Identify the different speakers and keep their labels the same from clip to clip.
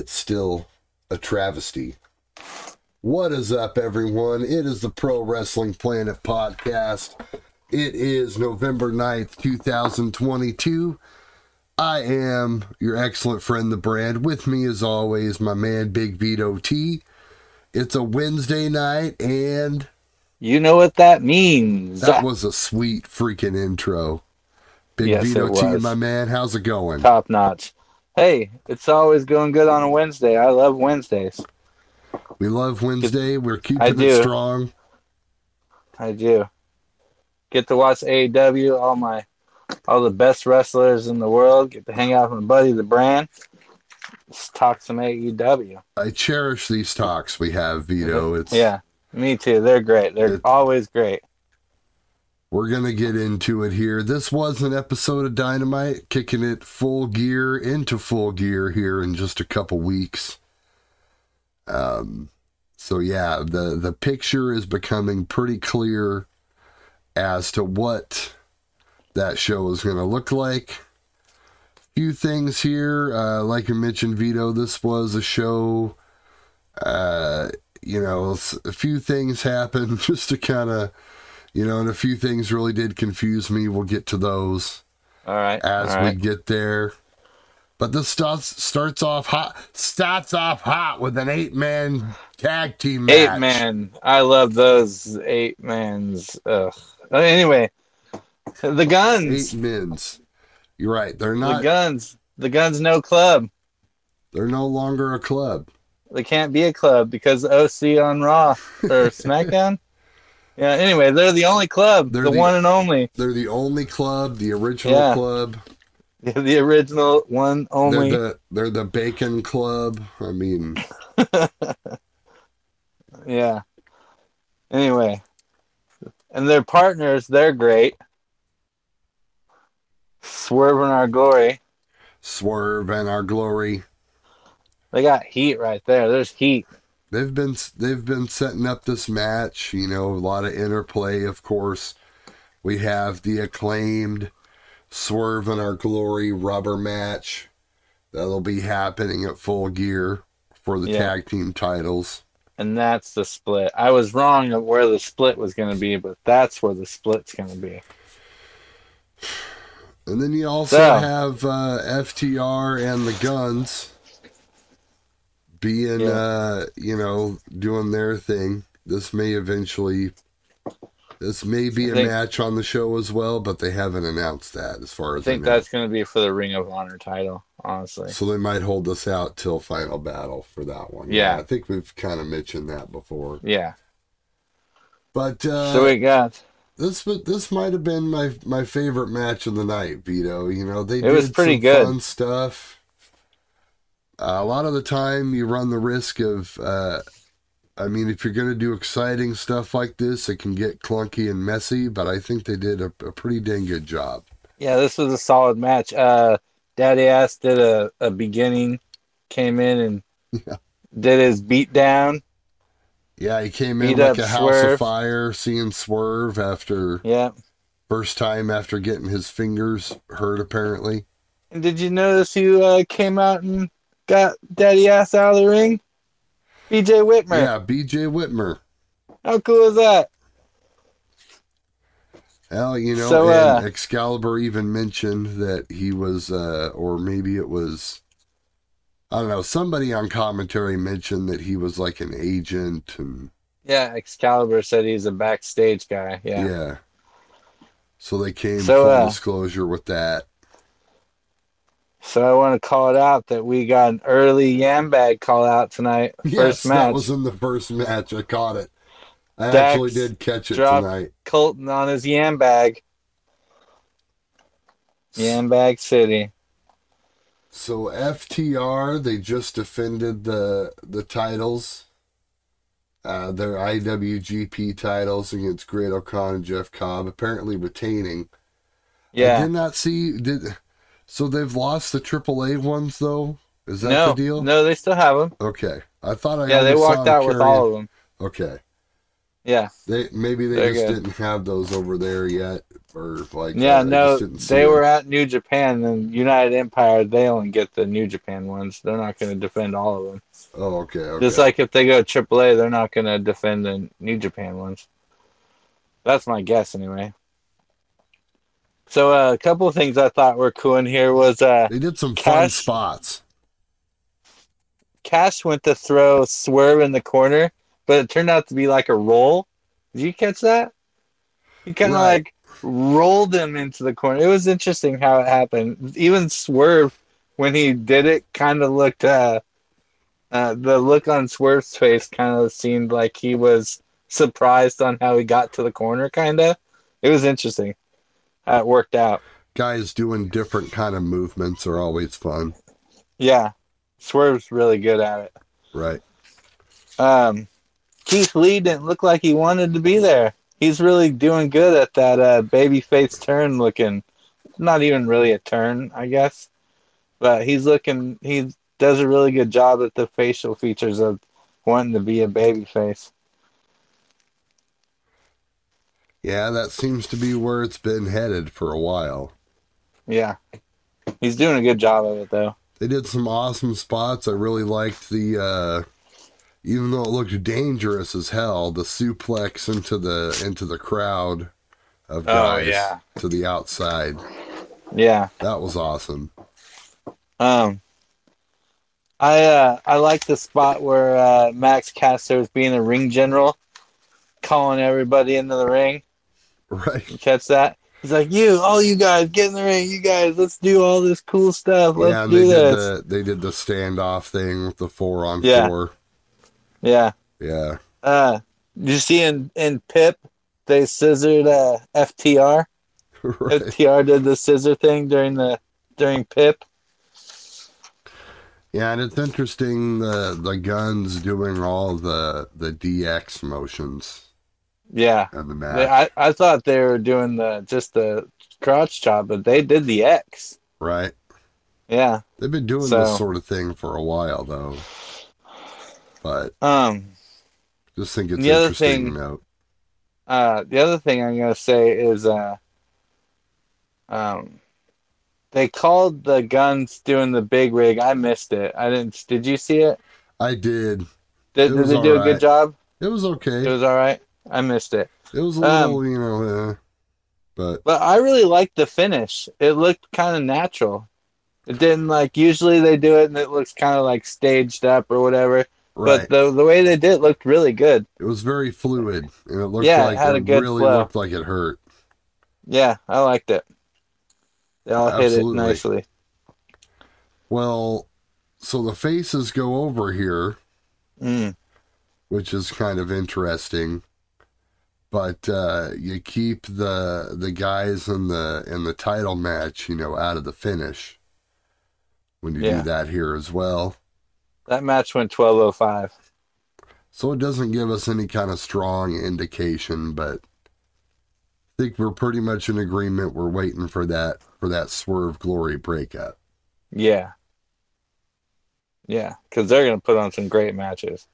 Speaker 1: it's still a travesty. What is up, everyone? It is the Pro Wrestling Planet podcast. It is November 9th, 2022. I am your excellent friend, The Brand. With me, as always, my man, Big Vito T. It's a Wednesday night, and
Speaker 2: You know what that means.
Speaker 1: that was a sweet freaking intro. Big
Speaker 2: Yes,
Speaker 1: Vito T, my man. How's it going?
Speaker 2: top notch. Hey, it's always going good on a Wednesday. I love Wednesdays.
Speaker 1: We love Wednesday. We're keeping
Speaker 2: I
Speaker 1: it strong.
Speaker 2: I do. Get to watch AEW, all my all the best wrestlers in the world. Get to hang out with my buddy the brand. Just talk some AEW.
Speaker 1: I cherish these talks we have, Vito. It's
Speaker 2: Yeah, me too. They're great. They're
Speaker 1: It-
Speaker 2: always great.
Speaker 1: We're gonna get into it here. This was an episode of Dynamite, kicking it full gear into full gear here in just a couple weeks. Um, so yeah, the the picture is becoming pretty clear as to what that show is gonna look like. Few things here, uh, like I mentioned, Vito. This was a show. Uh, you know, a few things happened just to kind of you know, and a few things really did confuse me. We'll get to those
Speaker 2: All right.
Speaker 1: as
Speaker 2: all
Speaker 1: we get there. But this starts starts off hot. Starts off hot with an eight man tag team match.
Speaker 2: Eight man. I love those eight mans. Ugh. Uh, anyway, the guns.
Speaker 1: Eight men's. You're right. They're not The
Speaker 2: guns. The guns no club.
Speaker 1: They're no longer a club.
Speaker 2: They can't be a club because OC on Raw or SmackDown. Yeah. Anyway, they're the only club,
Speaker 1: They're
Speaker 2: the,
Speaker 1: the-
Speaker 2: one and only,
Speaker 1: They're the only club, the original
Speaker 2: Yeah.
Speaker 1: club.
Speaker 2: The original one only.
Speaker 1: They're the they're the Bacon Club. I mean,
Speaker 2: Yeah. Anyway, and their partners, they're great. Swerve in our glory.
Speaker 1: Swerve and our glory.
Speaker 2: They got heat right there. There's heat.
Speaker 1: they've been they've been setting up this match you know a lot of interplay of course we have the acclaimed swerve in our glory rubber match that'll be happening at full gear for the
Speaker 2: Yeah.
Speaker 1: tag team titles
Speaker 2: And that's the split. I was wrong of where the split was going to be, but that's where the split's going to be.
Speaker 1: and then you also
Speaker 2: So-
Speaker 1: have uh, ftr and the guns being
Speaker 2: Yeah.
Speaker 1: uh you know doing their thing this may eventually this may be
Speaker 2: I
Speaker 1: a
Speaker 2: think-
Speaker 1: match on the show as well, but they haven't announced that as far as I
Speaker 2: think
Speaker 1: know.
Speaker 2: that's going to be for the Ring of Honor title, honestly.
Speaker 1: So they might hold us out till final battle for that one.
Speaker 2: Yeah.
Speaker 1: I think we've kind of mentioned that before.
Speaker 2: Yeah.
Speaker 1: But uh,
Speaker 2: so we got.
Speaker 1: this this might have been my my favorite match of the night, Vito. You know they
Speaker 2: It
Speaker 1: did
Speaker 2: was pretty
Speaker 1: some
Speaker 2: good.
Speaker 1: fun stuff. Uh, a lot of the time, you run the risk of. Uh, I mean, if you're going to do exciting stuff like this, it can get clunky and messy. But I think they did a, a pretty dang good job.
Speaker 2: Yeah, this was a solid match. Uh, Daddy Ass did a, a beginning, came in and
Speaker 1: Yeah.
Speaker 2: did his beat down.
Speaker 1: Yeah, he came in like a house
Speaker 2: Swerve.
Speaker 1: of fire, seeing Swerve after
Speaker 2: Yeah.
Speaker 1: first time after getting his fingers hurt. Apparently,
Speaker 2: And did you notice who uh, came out and got Daddy Ass out of the ring? BJ Whitmer.
Speaker 1: yeah, B.J. Whitmer.
Speaker 2: How cool is that?
Speaker 1: Well, you know,
Speaker 2: So,
Speaker 1: and
Speaker 2: uh,
Speaker 1: Excalibur even mentioned that he was, uh, or maybe it was, I don't know, somebody on commentary mentioned that he was like an agent and
Speaker 2: Yeah, Excalibur said he's a backstage guy.
Speaker 1: yeah.
Speaker 2: Yeah.
Speaker 1: So they came
Speaker 2: So,
Speaker 1: full
Speaker 2: uh,
Speaker 1: disclosure with that.
Speaker 2: So I want to call it out that we got an early Yambag call out tonight.
Speaker 1: Yes,
Speaker 2: First
Speaker 1: that was in the first match. I caught it. I
Speaker 2: Dax
Speaker 1: actually did catch it tonight.
Speaker 2: Colton on his Yambag. Yambag City.
Speaker 1: So FTR, they just defended the the titles uh, their IWGP titles against Great-O-Khan and Jeff Cobb, apparently retaining. I
Speaker 2: Yeah.
Speaker 1: did not see did so they've lost the AAA ones though. Is that
Speaker 2: no,
Speaker 1: the deal?
Speaker 2: no, they still have them.
Speaker 1: Okay, I thought I
Speaker 2: Yeah, they walked
Speaker 1: them
Speaker 2: out with all of them.
Speaker 1: Okay,
Speaker 2: Yeah.
Speaker 1: they maybe they
Speaker 2: They're
Speaker 1: just
Speaker 2: good.
Speaker 1: didn't have those over there yet, or like
Speaker 2: Yeah,
Speaker 1: uh,
Speaker 2: no, they
Speaker 1: them.
Speaker 2: were at New Japan and United Empire. They only get the New Japan ones. They're not going to defend all of them.
Speaker 1: Oh, okay, okay.
Speaker 2: Just like if they go to AAA, they're not going to defend the New Japan ones. That's my guess, anyway. So uh, a couple of things I thought were cool in here was uh,
Speaker 1: they did some fun spots.
Speaker 2: Cash went to throw Swerve in the corner, but it turned out to be like a roll. Did you catch that? He kind of
Speaker 1: Right.
Speaker 2: like rolled him into the corner. It was interesting how it happened. Even Swerve, when he did it, kind of looked. Uh, uh, the look on Swerve's face kind of seemed like he was surprised on how he got to the corner. Kind of. It was interesting how it worked out.
Speaker 1: Guys doing different kind of movements are always fun,
Speaker 2: Yeah, Swerve's really good at it.
Speaker 1: right?
Speaker 2: Um, Keith Lee didn't look like he wanted to be there. He's really doing good at that uh, baby face turn looking. Not even really a turn, I guess. But he's looking, he does a really good job at the facial features of wanting to be a baby face.
Speaker 1: Yeah, that seems to be where it's been headed for a while.
Speaker 2: Yeah. He's doing a good job of it, though.
Speaker 1: They did some awesome spots. I really liked the, uh, even though it looked dangerous as hell, the suplex into the into the crowd of
Speaker 2: Oh,
Speaker 1: guys
Speaker 2: yeah.
Speaker 1: to the outside.
Speaker 2: Yeah.
Speaker 1: That was awesome.
Speaker 2: Um, I uh, I like the spot where uh, Max Caster is being a ring general, calling everybody into the ring.
Speaker 1: Right.
Speaker 2: You catch that? He's like, "You, all you guys, get in the ring. You guys, let's do all this cool stuff. Let's
Speaker 1: yeah,
Speaker 2: do
Speaker 1: they did
Speaker 2: this."
Speaker 1: the they did the standoff thing with the four on
Speaker 2: Yeah.
Speaker 1: four.
Speaker 2: Yeah.
Speaker 1: Yeah.
Speaker 2: Uh, you see in in Pip, they scissored uh, FTR.
Speaker 1: right.
Speaker 2: FTR did the scissor thing during the during Pip.
Speaker 1: Yeah, and it's interesting the the guns doing all the the DX motions
Speaker 2: Yeah.
Speaker 1: and the
Speaker 2: They. I I thought they were doing the just the crotch chop, but they did the X.
Speaker 1: right.
Speaker 2: Yeah.
Speaker 1: They've been doing
Speaker 2: So-
Speaker 1: this sort of thing for a while though. But
Speaker 2: Um.
Speaker 1: just think it's
Speaker 2: The other
Speaker 1: interesting
Speaker 2: thing-
Speaker 1: to note.
Speaker 2: Uh, the other thing I'm gonna say is, uh, um, they called the guns doing the big rig. I missed it. I didn't. Did you see it?
Speaker 1: I did.
Speaker 2: Did,
Speaker 1: It
Speaker 2: did they do a good job?
Speaker 1: It was okay.
Speaker 2: It was all right. I missed it,
Speaker 1: It was a
Speaker 2: Um,
Speaker 1: little, you know, uh, but
Speaker 2: but I really liked the finish. It looked kind of natural. It didn't like usually they do it and it looks kind of like staged up or whatever.
Speaker 1: right.
Speaker 2: But the the way they did it looked really good.
Speaker 1: it was very fluid, and it looked
Speaker 2: Yeah, it had
Speaker 1: it
Speaker 2: a good
Speaker 1: really
Speaker 2: flow.
Speaker 1: looked like it hurt.
Speaker 2: Yeah, I liked it. They all hit it nicely.
Speaker 1: Well, so the faces go over here,
Speaker 2: Mm.
Speaker 1: which is kind of interesting. But uh, you keep the the guys in the in the title match, you know, out of the finish when you
Speaker 2: Yeah.
Speaker 1: do that here as well.
Speaker 2: That match went twelve oh five.
Speaker 1: So it doesn't give us any kind of strong indication, but I think we're pretty much in agreement. We're waiting for that for that swerve glory breakup.
Speaker 2: Yeah. Yeah, because they're going to put on some great matches.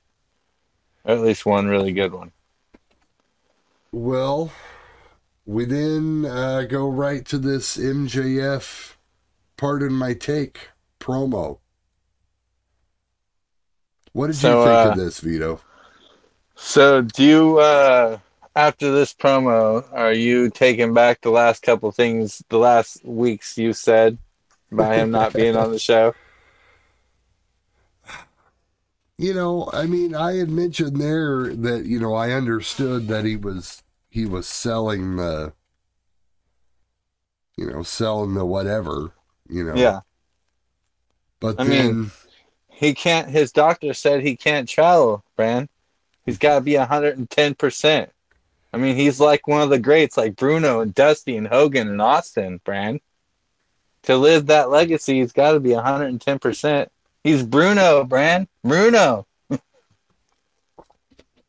Speaker 2: Or at least one really good one.
Speaker 1: Well, we then uh, go right to this MJF, pardon my take, promo. What did
Speaker 2: So,
Speaker 1: you think
Speaker 2: uh,
Speaker 1: of this, Vito?
Speaker 2: So, do you, uh, after this promo, are you taking back the last couple things, the last weeks you said by him not being on the show?
Speaker 1: You know, I mean, I had mentioned there that you know I understood that he was he was selling the, you know, selling the whatever, you know.
Speaker 2: Yeah.
Speaker 1: But
Speaker 2: I
Speaker 1: then,
Speaker 2: mean- He can't, his doctor said he can't travel, Bran. He's got to be 110%. I mean, he's like one of the greats, like Bruno and Dusty and Hogan and Austin, Bran. To live that legacy, he's got to be 110%. He's Bruno, Bran. Bruno.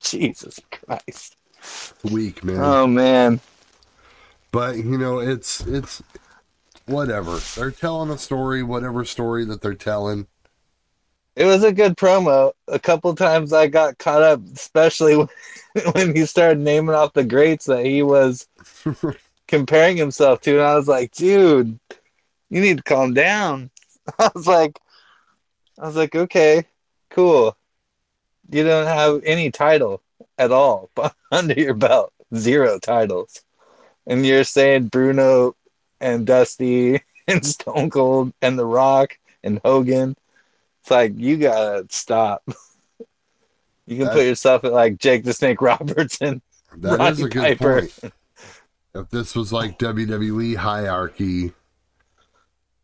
Speaker 2: Jesus Christ.
Speaker 1: Weak, man.
Speaker 2: Oh man.
Speaker 1: But you know, it's it's whatever. They're telling a story, whatever story that they're telling.
Speaker 2: It was a good promo. A couple times I got caught up, especially when, when he started naming off the greats that he was comparing himself to, and I was like, dude, you need to calm down. I was like, I was like, okay, cool. You don't have any title at all under your belt, zero titles, and you're saying Bruno and Dusty and Stone Cold and The Rock and Hogan. It's like you gotta stop. You can
Speaker 1: That-
Speaker 2: put yourself at like Jake the Snake Robertson.
Speaker 1: That is a good
Speaker 2: Piper.
Speaker 1: point. If this was like WWE hierarchy,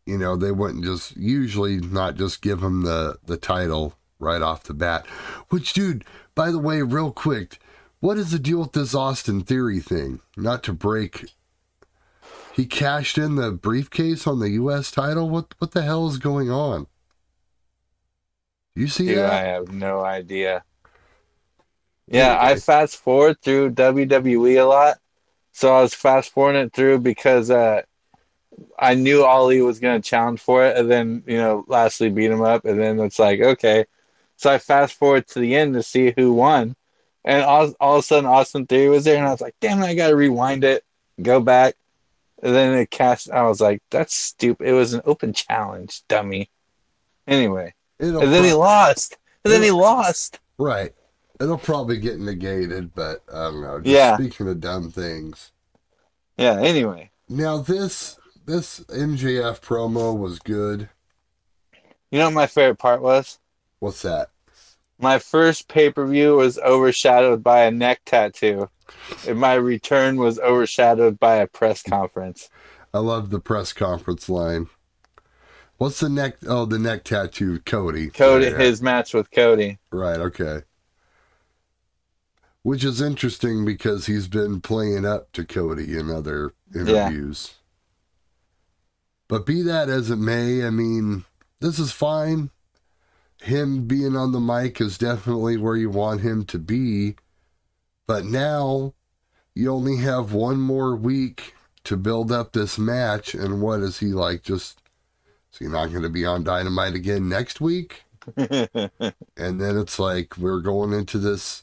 Speaker 1: you know, they wouldn't just usually not just give him the the title right off the bat. Which, dude, by the way, real quick, what is the deal with this Austin Theory thing? Not to break. He cashed in the briefcase on the U.S. title. What what the hell is going on? You see
Speaker 2: Dude, I have no idea. Yeah, I fast forward through WWE a lot. So I was fast forwarding it through because uh, I knew Ali was going to challenge for it, and then you know Lashley beat him up, and then it's like okay. So I fast forward to the end to see who won, and all, all of a sudden Austin Theory was there, and I was like, damn, it, I got to rewind it, go back, and then it cast. I was like, that's stupid. It was an open challenge, dummy. Anyway,
Speaker 1: It'll
Speaker 2: and then he lost, and then he lost.
Speaker 1: right. It'll probably get negated, but I don't know. Just
Speaker 2: Yeah.
Speaker 1: Speaking of dumb things.
Speaker 2: Yeah. Anyway,
Speaker 1: Now this this MJF promo was good.
Speaker 2: you know what my favorite part was?
Speaker 1: What's that?
Speaker 2: My first pay per view was overshadowed by a neck tattoo, and my return was overshadowed by a press conference.
Speaker 1: I love the press conference line. What's the neck? Oh, the neck tattoo, Cody.
Speaker 2: Cody,
Speaker 1: Yeah,
Speaker 2: his match with Cody.
Speaker 1: right. Okay. Which is interesting because he's been playing up to Cody in other interviews. But be that as it may, I mean, this is fine. Him being on the mic is definitely where you want him to be. But now you only have one more week to build up this match. And what is he like? Just is he not going to be on Dynamite again next week? And then it's like we're going into this.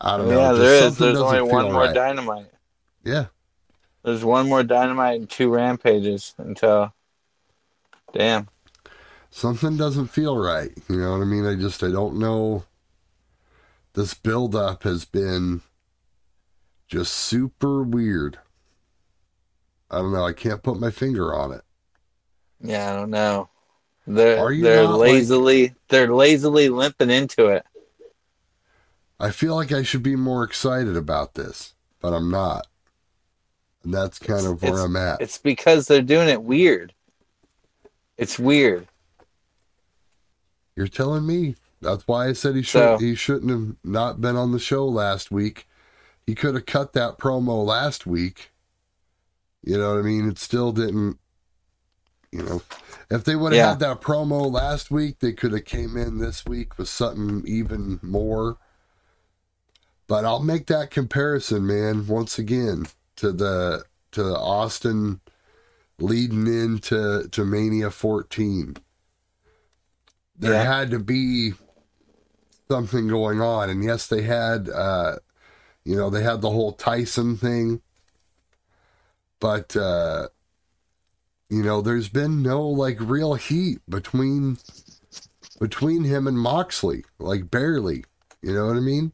Speaker 1: I don't know.
Speaker 2: yeah, there is. There's only one more
Speaker 1: right.
Speaker 2: dynamite.
Speaker 1: Yeah.
Speaker 2: There's one more dynamite and two rampages until. Damn.
Speaker 1: Something doesn't feel right. You know what I mean? I just I don't know. This buildup has been just super weird. I don't know. I can't put my finger on it.
Speaker 2: Yeah, I don't know. They're
Speaker 1: Are you
Speaker 2: they're
Speaker 1: not, like-
Speaker 2: lazily they're lazily limping into it.
Speaker 1: I feel like I should be more excited about this, but I'm not. And that's kind of where I'm at.
Speaker 2: It's because they're doing it weird. It's weird.
Speaker 1: You're telling me. That's why I said he should
Speaker 2: So-
Speaker 1: he shouldn't have not been on the show last week. He could have cut that promo last week. You know what I mean? It still didn't you know. If they would have
Speaker 2: Yeah.
Speaker 1: had that promo last week, they could have came in this week with something even more. But I'll make that comparison, man, once again to the to Austin leading into to Mania 14 there
Speaker 2: Yeah.
Speaker 1: had to be something going on and yes they had uh you know they had the whole tyson thing but uh you know there's been no like real heat between between him and moxley like barely you know what i mean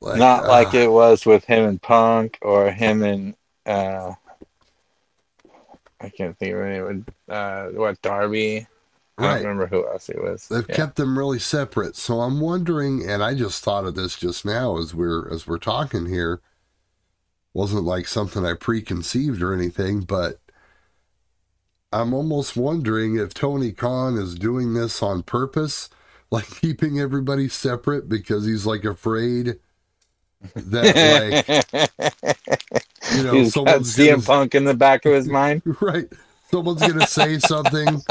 Speaker 1: like,
Speaker 2: Not
Speaker 1: uh,
Speaker 2: like it was with him and Punk or him and uh I can't think of any uh what Darby. I don't remember who else it was.
Speaker 1: They've
Speaker 2: Yeah.
Speaker 1: kept them really separate. So I'm wondering, and I just thought of this just now as we're as we're talking here. Wasn't like something I preconceived or anything, but I'm almost wondering if Tony Khan is doing this on purpose, like keeping everybody separate because he's like afraid that like you know
Speaker 2: He's got
Speaker 1: someone's
Speaker 2: CM
Speaker 1: gonna,
Speaker 2: Punk in the back of his mind.
Speaker 1: right someone's gonna say something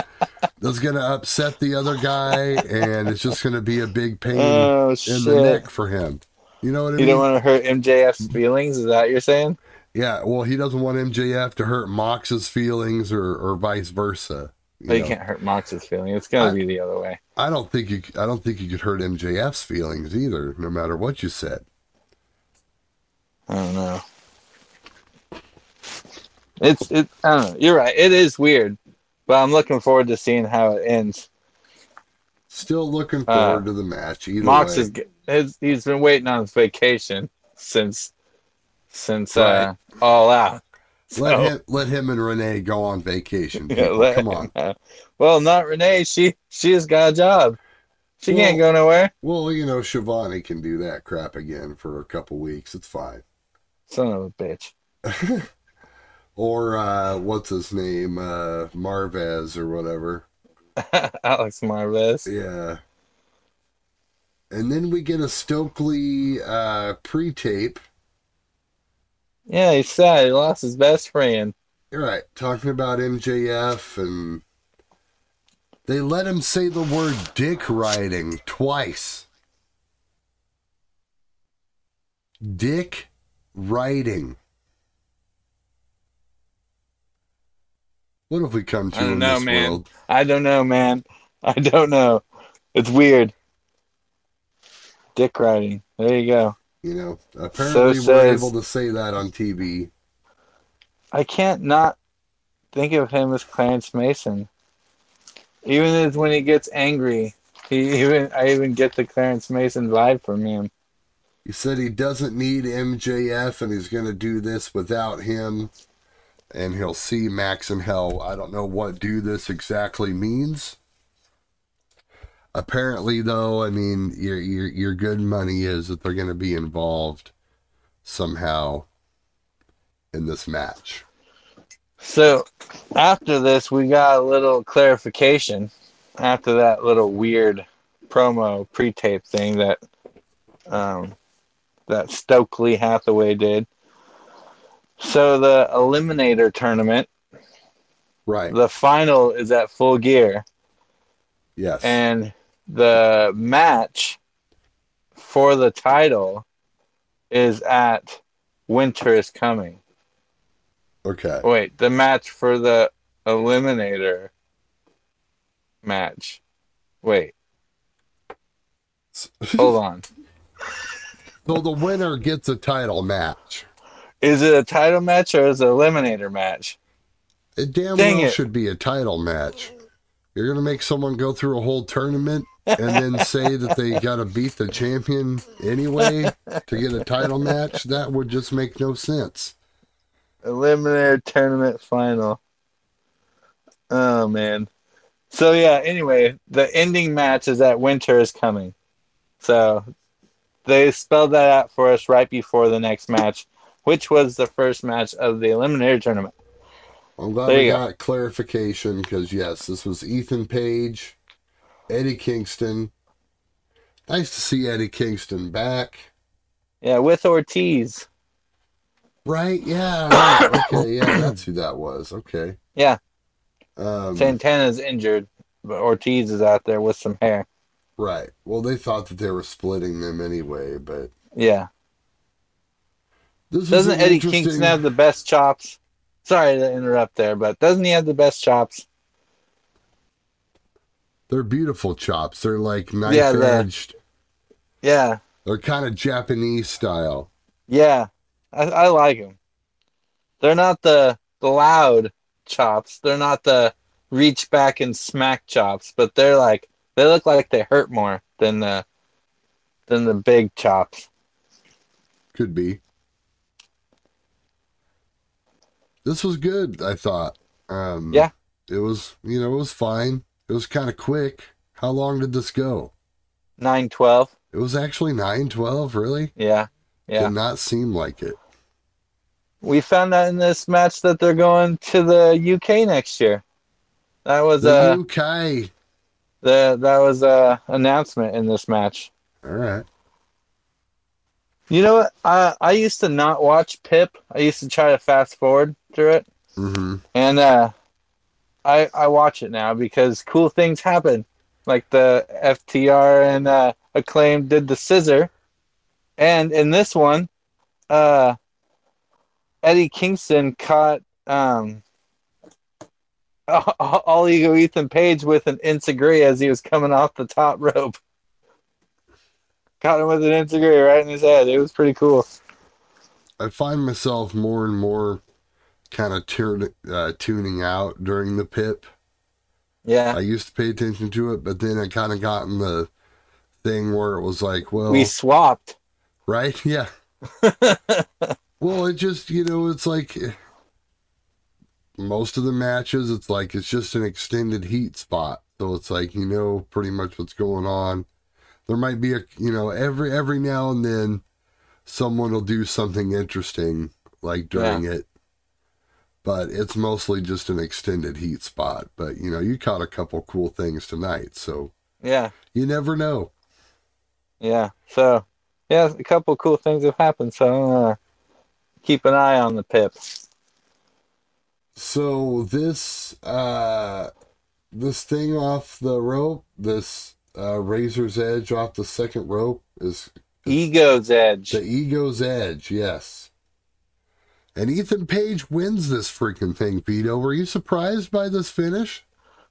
Speaker 1: that's gonna upset the other guy, and it's just gonna be a big pain
Speaker 2: oh
Speaker 1: in
Speaker 2: shit!
Speaker 1: the neck for him. You know what I
Speaker 2: You
Speaker 1: mean?
Speaker 2: don't want to hurt MJF's feelings. Is that what you're saying?
Speaker 1: yeah. Well, he doesn't want MJF to hurt Mox's feelings, or or vice versa. You
Speaker 2: But you
Speaker 1: know?
Speaker 2: can't hurt Mox's feelings. It's gonna
Speaker 1: I-
Speaker 2: be the other way.
Speaker 1: I don't think you. I don't think you could hurt MJF's feelings either, no matter what you said.
Speaker 2: I don't know. It's it. I don't know. You're right. It is weird, but I'm looking forward to seeing how it ends.
Speaker 1: Still looking
Speaker 2: Uh,
Speaker 1: forward to the match. Either
Speaker 2: Mox
Speaker 1: way.
Speaker 2: is he's been waiting on his vacation since since uh, all out.
Speaker 1: let him let him and Renee go on vacation.
Speaker 2: Yeah, let
Speaker 1: Come on.
Speaker 2: know. Well, not Renee. She she has got a job. She can't go nowhere.
Speaker 1: Well, you know, Schiavone can do that crap again for a couple weeks. It's fine.
Speaker 2: Son of a bitch.
Speaker 1: Or uh, what's his name? Uh, Marvez or whatever.
Speaker 2: Alex Marvez.
Speaker 1: Yeah. And then we get a Stokely uh, pre-tape.
Speaker 2: Yeah, he's sad. He lost his best friend.
Speaker 1: You're right. Talking about MJF and they let him say the word dick riding twice. Dick riding. What have we come to
Speaker 2: I don't know,
Speaker 1: this
Speaker 2: man.
Speaker 1: world?
Speaker 2: I don't know, man. I don't know. It's weird. Dick riding. There you go.
Speaker 1: You know, apparently we're
Speaker 2: says-
Speaker 1: able to say that on TV.
Speaker 2: I can't not think of him as Clarence Mason. Even as when he gets angry, he even I even get the Clarence Mason vibe from him.
Speaker 1: He said he doesn't need MJF and he's going to do this without him. And he'll see Max in hell. I don't know what do this exactly means. Apparently, though, I mean, your your your good money is that they're going to be involved somehow in this match.
Speaker 2: So after this, we got a little clarification. After that little weird promo pre-tape thing that um, that Stokely Hathaway did. So the Eliminator tournament,
Speaker 1: Right.
Speaker 2: the final is at Full Gear,
Speaker 1: yes.
Speaker 2: and the match for the title is at Winter is Coming.
Speaker 1: okay.
Speaker 2: Wait, the match for the Eliminator match. Wait, hold on.
Speaker 1: So the winner gets a title match.
Speaker 2: Is it a title match or is it an Eliminator match?
Speaker 1: It damn
Speaker 2: Dang
Speaker 1: well
Speaker 2: it.
Speaker 1: should be a title match. You're gonna make someone go through a whole tournament and then say that they gotta beat the champion anyway to get a title match? That would just make no sense.
Speaker 2: Eliminator tournament final. Oh man. So yeah, anyway, the ending match is that winter is coming. So they spelled that out for us right before the next match, which was the first match of the Eliminator tournament.
Speaker 1: I'm glad
Speaker 2: There
Speaker 1: we
Speaker 2: you go.
Speaker 1: got clarification because yes, this was Ethan Page, Eddie Kingston. Nice to see Eddie Kingston back.
Speaker 2: Yeah, with Ortiz.
Speaker 1: Right? Yeah. right. Okay. Yeah, that's who that was. Okay.
Speaker 2: Yeah.
Speaker 1: Um,
Speaker 2: Santana's injured, but Ortiz is out there with some hair.
Speaker 1: right. Well, they thought that they were splitting them anyway, but
Speaker 2: Yeah.
Speaker 1: This
Speaker 2: Doesn't Eddie
Speaker 1: interesting-
Speaker 2: Kingston have the best chops? Sorry to interrupt there, but doesn't he have the best chops?
Speaker 1: They're beautiful chops. They're like knife
Speaker 2: Yeah,
Speaker 1: edged.
Speaker 2: Yeah.
Speaker 1: They're kind of Japanese style.
Speaker 2: Yeah, I, I like them. They're not the the loud chops. They're not the reach back and smack chops, but they're like they look like they hurt more than the than the big chops.
Speaker 1: Could be. This was good, I thought. Um,
Speaker 2: Yeah.
Speaker 1: It was, you know, it was fine. It was kind of quick. How long did this go?
Speaker 2: Nine twelve.
Speaker 1: It was actually nine twelve. really?
Speaker 2: Yeah, yeah.
Speaker 1: Did not seem like it.
Speaker 2: We found out in this match that they're going to the UK next year. That was
Speaker 1: The
Speaker 2: a
Speaker 1: UK.
Speaker 2: the that was a announcement in this match.
Speaker 1: All right.
Speaker 2: You know what? I I used to not watch Pip. I used to try to fast forward through it.
Speaker 1: Mm-hmm.
Speaker 2: And uh I I watch it now because cool things happen. Like the FTR and uh, Acclaim did the scissor, and in this one, uh, Eddie Kingston caught um, all ego Ethan Page with an enzuigiri as he was coming off the top rope. Caught him with an enzuigiri right in his head. It was pretty cool.
Speaker 1: I find myself more and more kind of turn, uh, tuning out during the pip.
Speaker 2: Yeah.
Speaker 1: I used to pay attention to it, but then I kind of got in the thing where it was like, well,
Speaker 2: we swapped.
Speaker 1: right? Yeah. well, it just, you know, it's like most of the matches, it's like it's just an extended heat spot. So it's like, you know, pretty much what's going on. There might be a, you know, every every now and then someone will do something interesting like during
Speaker 2: Yeah.
Speaker 1: it. But it's mostly just an extended heat spot. But you know, you caught a couple cool things tonight, so
Speaker 2: Yeah.
Speaker 1: you never know.
Speaker 2: Yeah. So, yeah, a couple cool things have happened. So, uh, keep an eye on the pip.
Speaker 1: So this uh this thing off the rope, this uh razor's edge off the second rope is
Speaker 2: Ego's Edge.
Speaker 1: the ego's edge, yes. And Ethan Page wins this freaking thing, Vito. Were you surprised by this finish?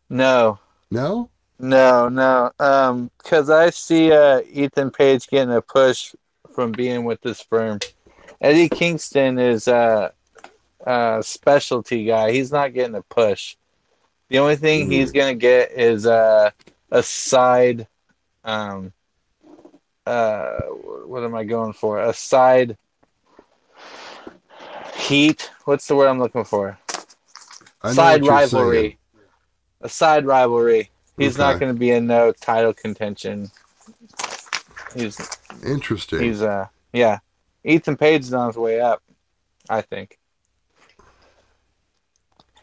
Speaker 2: No.
Speaker 1: No?
Speaker 2: No, no. Um, cause I see uh Ethan Page getting a push from being with this firm. Eddie Kingston is a, a specialty guy. He's not getting a push. The only thing
Speaker 1: Mhm.
Speaker 2: he's gonna get is uh, a side. Um, uh, what am I going for? A side heat. What's the word I'm looking for? Side rivalry. A side rivalry. He's not going to be in no title contention. He's
Speaker 1: Interesting.
Speaker 2: he's uh yeah. Ethan Page is on his way up. I think.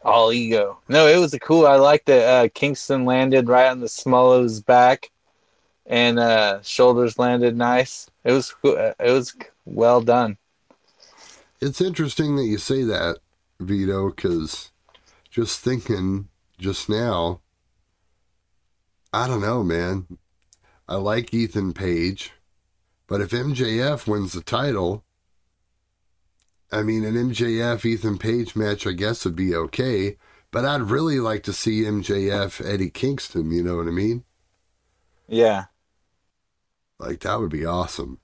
Speaker 2: All ego. No, it was a cool. I like that uh, Kingston landed right on the Smallow's back, and uh, shoulders landed nice. It was uh, It was well done.
Speaker 1: It's interesting that you say that, Vito, because just thinking just now, I don't know, man. I like Ethan Page, but if MJF wins the title, I mean, an MJF Ethan Page match, I guess, would be okay, but I'd really like to see MJF Eddie Kingston, you know what I mean?
Speaker 2: Yeah.
Speaker 1: Like, that would be awesome.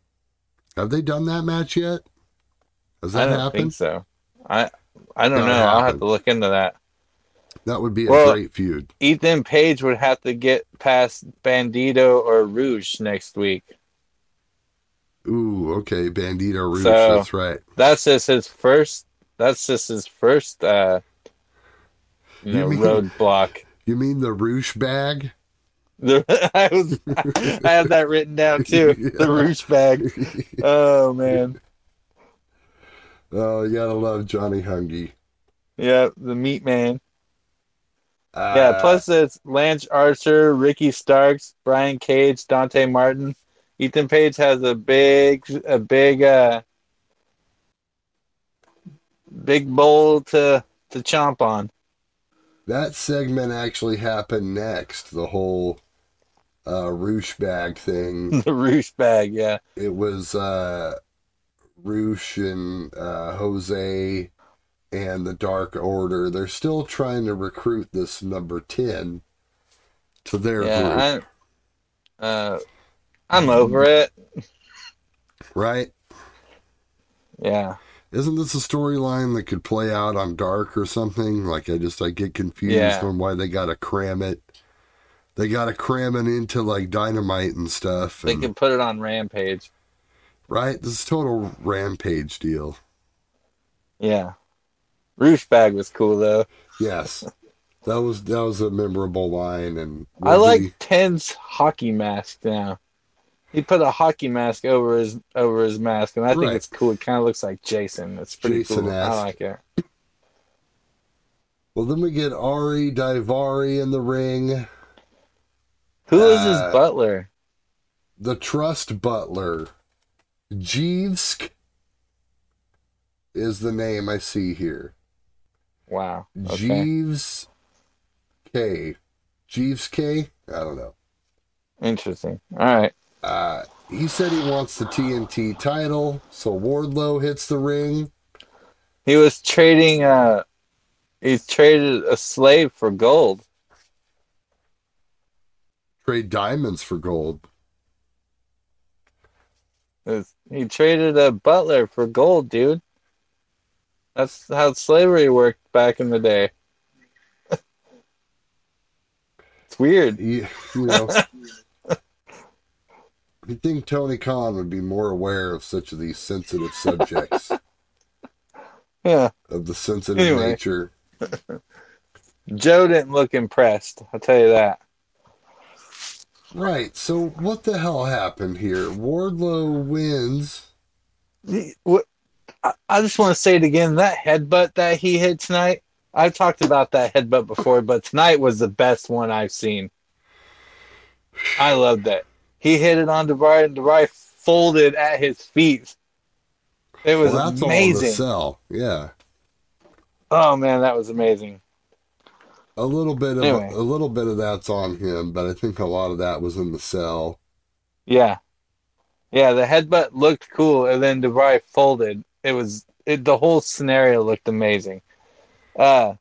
Speaker 1: Have they done that match yet? Has
Speaker 2: I don't
Speaker 1: happened?
Speaker 2: think so. I I don't
Speaker 1: Gotta
Speaker 2: know. I'll have to look into that.
Speaker 1: That would be a
Speaker 2: Well-
Speaker 1: great feud.
Speaker 2: Ethan Page would have to get past Bandido or Rouge next week.
Speaker 1: Ooh, okay, Bandido Rouge,
Speaker 2: So-
Speaker 1: that's right.
Speaker 2: That's just his first. That's just his first. uh you
Speaker 1: You
Speaker 2: know,
Speaker 1: mean-
Speaker 2: roadblock.
Speaker 1: You mean the Rouge bag?
Speaker 2: The, I was. I have that written down too. The Rouge bag. Oh man.
Speaker 1: Oh, you gotta love Johnny Hungy.
Speaker 2: Yeah, the Meat Man.
Speaker 1: Uh,
Speaker 2: Yeah. Plus it's Lance Archer, Ricky Starks, Brian Cage, Dante Martin. Ethan Page has a big, a big, uh big bowl to to chomp on.
Speaker 1: that segment actually happened next. The whole uh, bag thing.
Speaker 2: the Rouge bag. Yeah.
Speaker 1: it was uh, Rouge and uh, Jose and the Dark Order. They're still trying to recruit this number ten to their group,
Speaker 2: Yeah. I, uh, I'm over it.
Speaker 1: right?
Speaker 2: Yeah.
Speaker 1: Isn't this a storyline that could play out on Dark or something? Like I just I get confused
Speaker 2: Yeah.
Speaker 1: on why they gotta cram it. They gotta cram it into like dynamite and stuff.
Speaker 2: They
Speaker 1: and-
Speaker 2: can put it on Rampage.
Speaker 1: Right? This is total rampage deal.
Speaker 2: Yeah. Rouge bag was cool though.
Speaker 1: Yes. That was that was a memorable line and
Speaker 2: I like Ten's hockey mask now. He put a hockey mask over his over his mask, and I think
Speaker 1: Right.
Speaker 2: it's cool. It kind of looks like Jason. It's pretty cool. I like it.
Speaker 1: Well then we get Ari Daivari in the ring.
Speaker 2: Who is his
Speaker 1: Uh,
Speaker 2: butler?
Speaker 1: The trust butler. Jeevsk is the name I see here.
Speaker 2: Wow. Okay.
Speaker 1: Jeeves K. Jeeves K? I don't know.
Speaker 2: Interesting. All right.
Speaker 1: Uh, he said he wants the TNT title, so Wardlow hits the ring.
Speaker 2: He was trading. Uh, he traded a slave for gold.
Speaker 1: Trade diamonds for gold.
Speaker 2: It's- He traded a butler for gold, dude. That's how slavery worked back in the day. it's weird.
Speaker 1: You, you know, you'd think Tony Khan would be more aware of such of these sensitive subjects,
Speaker 2: Yeah.
Speaker 1: of the sensitive
Speaker 2: Anyway.
Speaker 1: nature.
Speaker 2: Joe didn't look impressed. I'll tell you that.
Speaker 1: Right. So what the hell happened here? Wardlow wins.
Speaker 2: What- I- just want to say it again. That headbutt that he hit tonight, I've talked about that headbutt before, but tonight was the best one I've seen. I loved that. He hit it on Daivari, and Daivari folded at his feet. It was
Speaker 1: well, that's all in the
Speaker 2: amazing.
Speaker 1: Yeah.
Speaker 2: Oh man, that was amazing.
Speaker 1: A little bit of
Speaker 2: Anyway.
Speaker 1: a little bit of that's on him, but I think a lot of that was in the sell.
Speaker 2: Yeah, yeah. The headbutt looked cool, and then Daivari folded. It was it, the whole scenario looked amazing. Uh,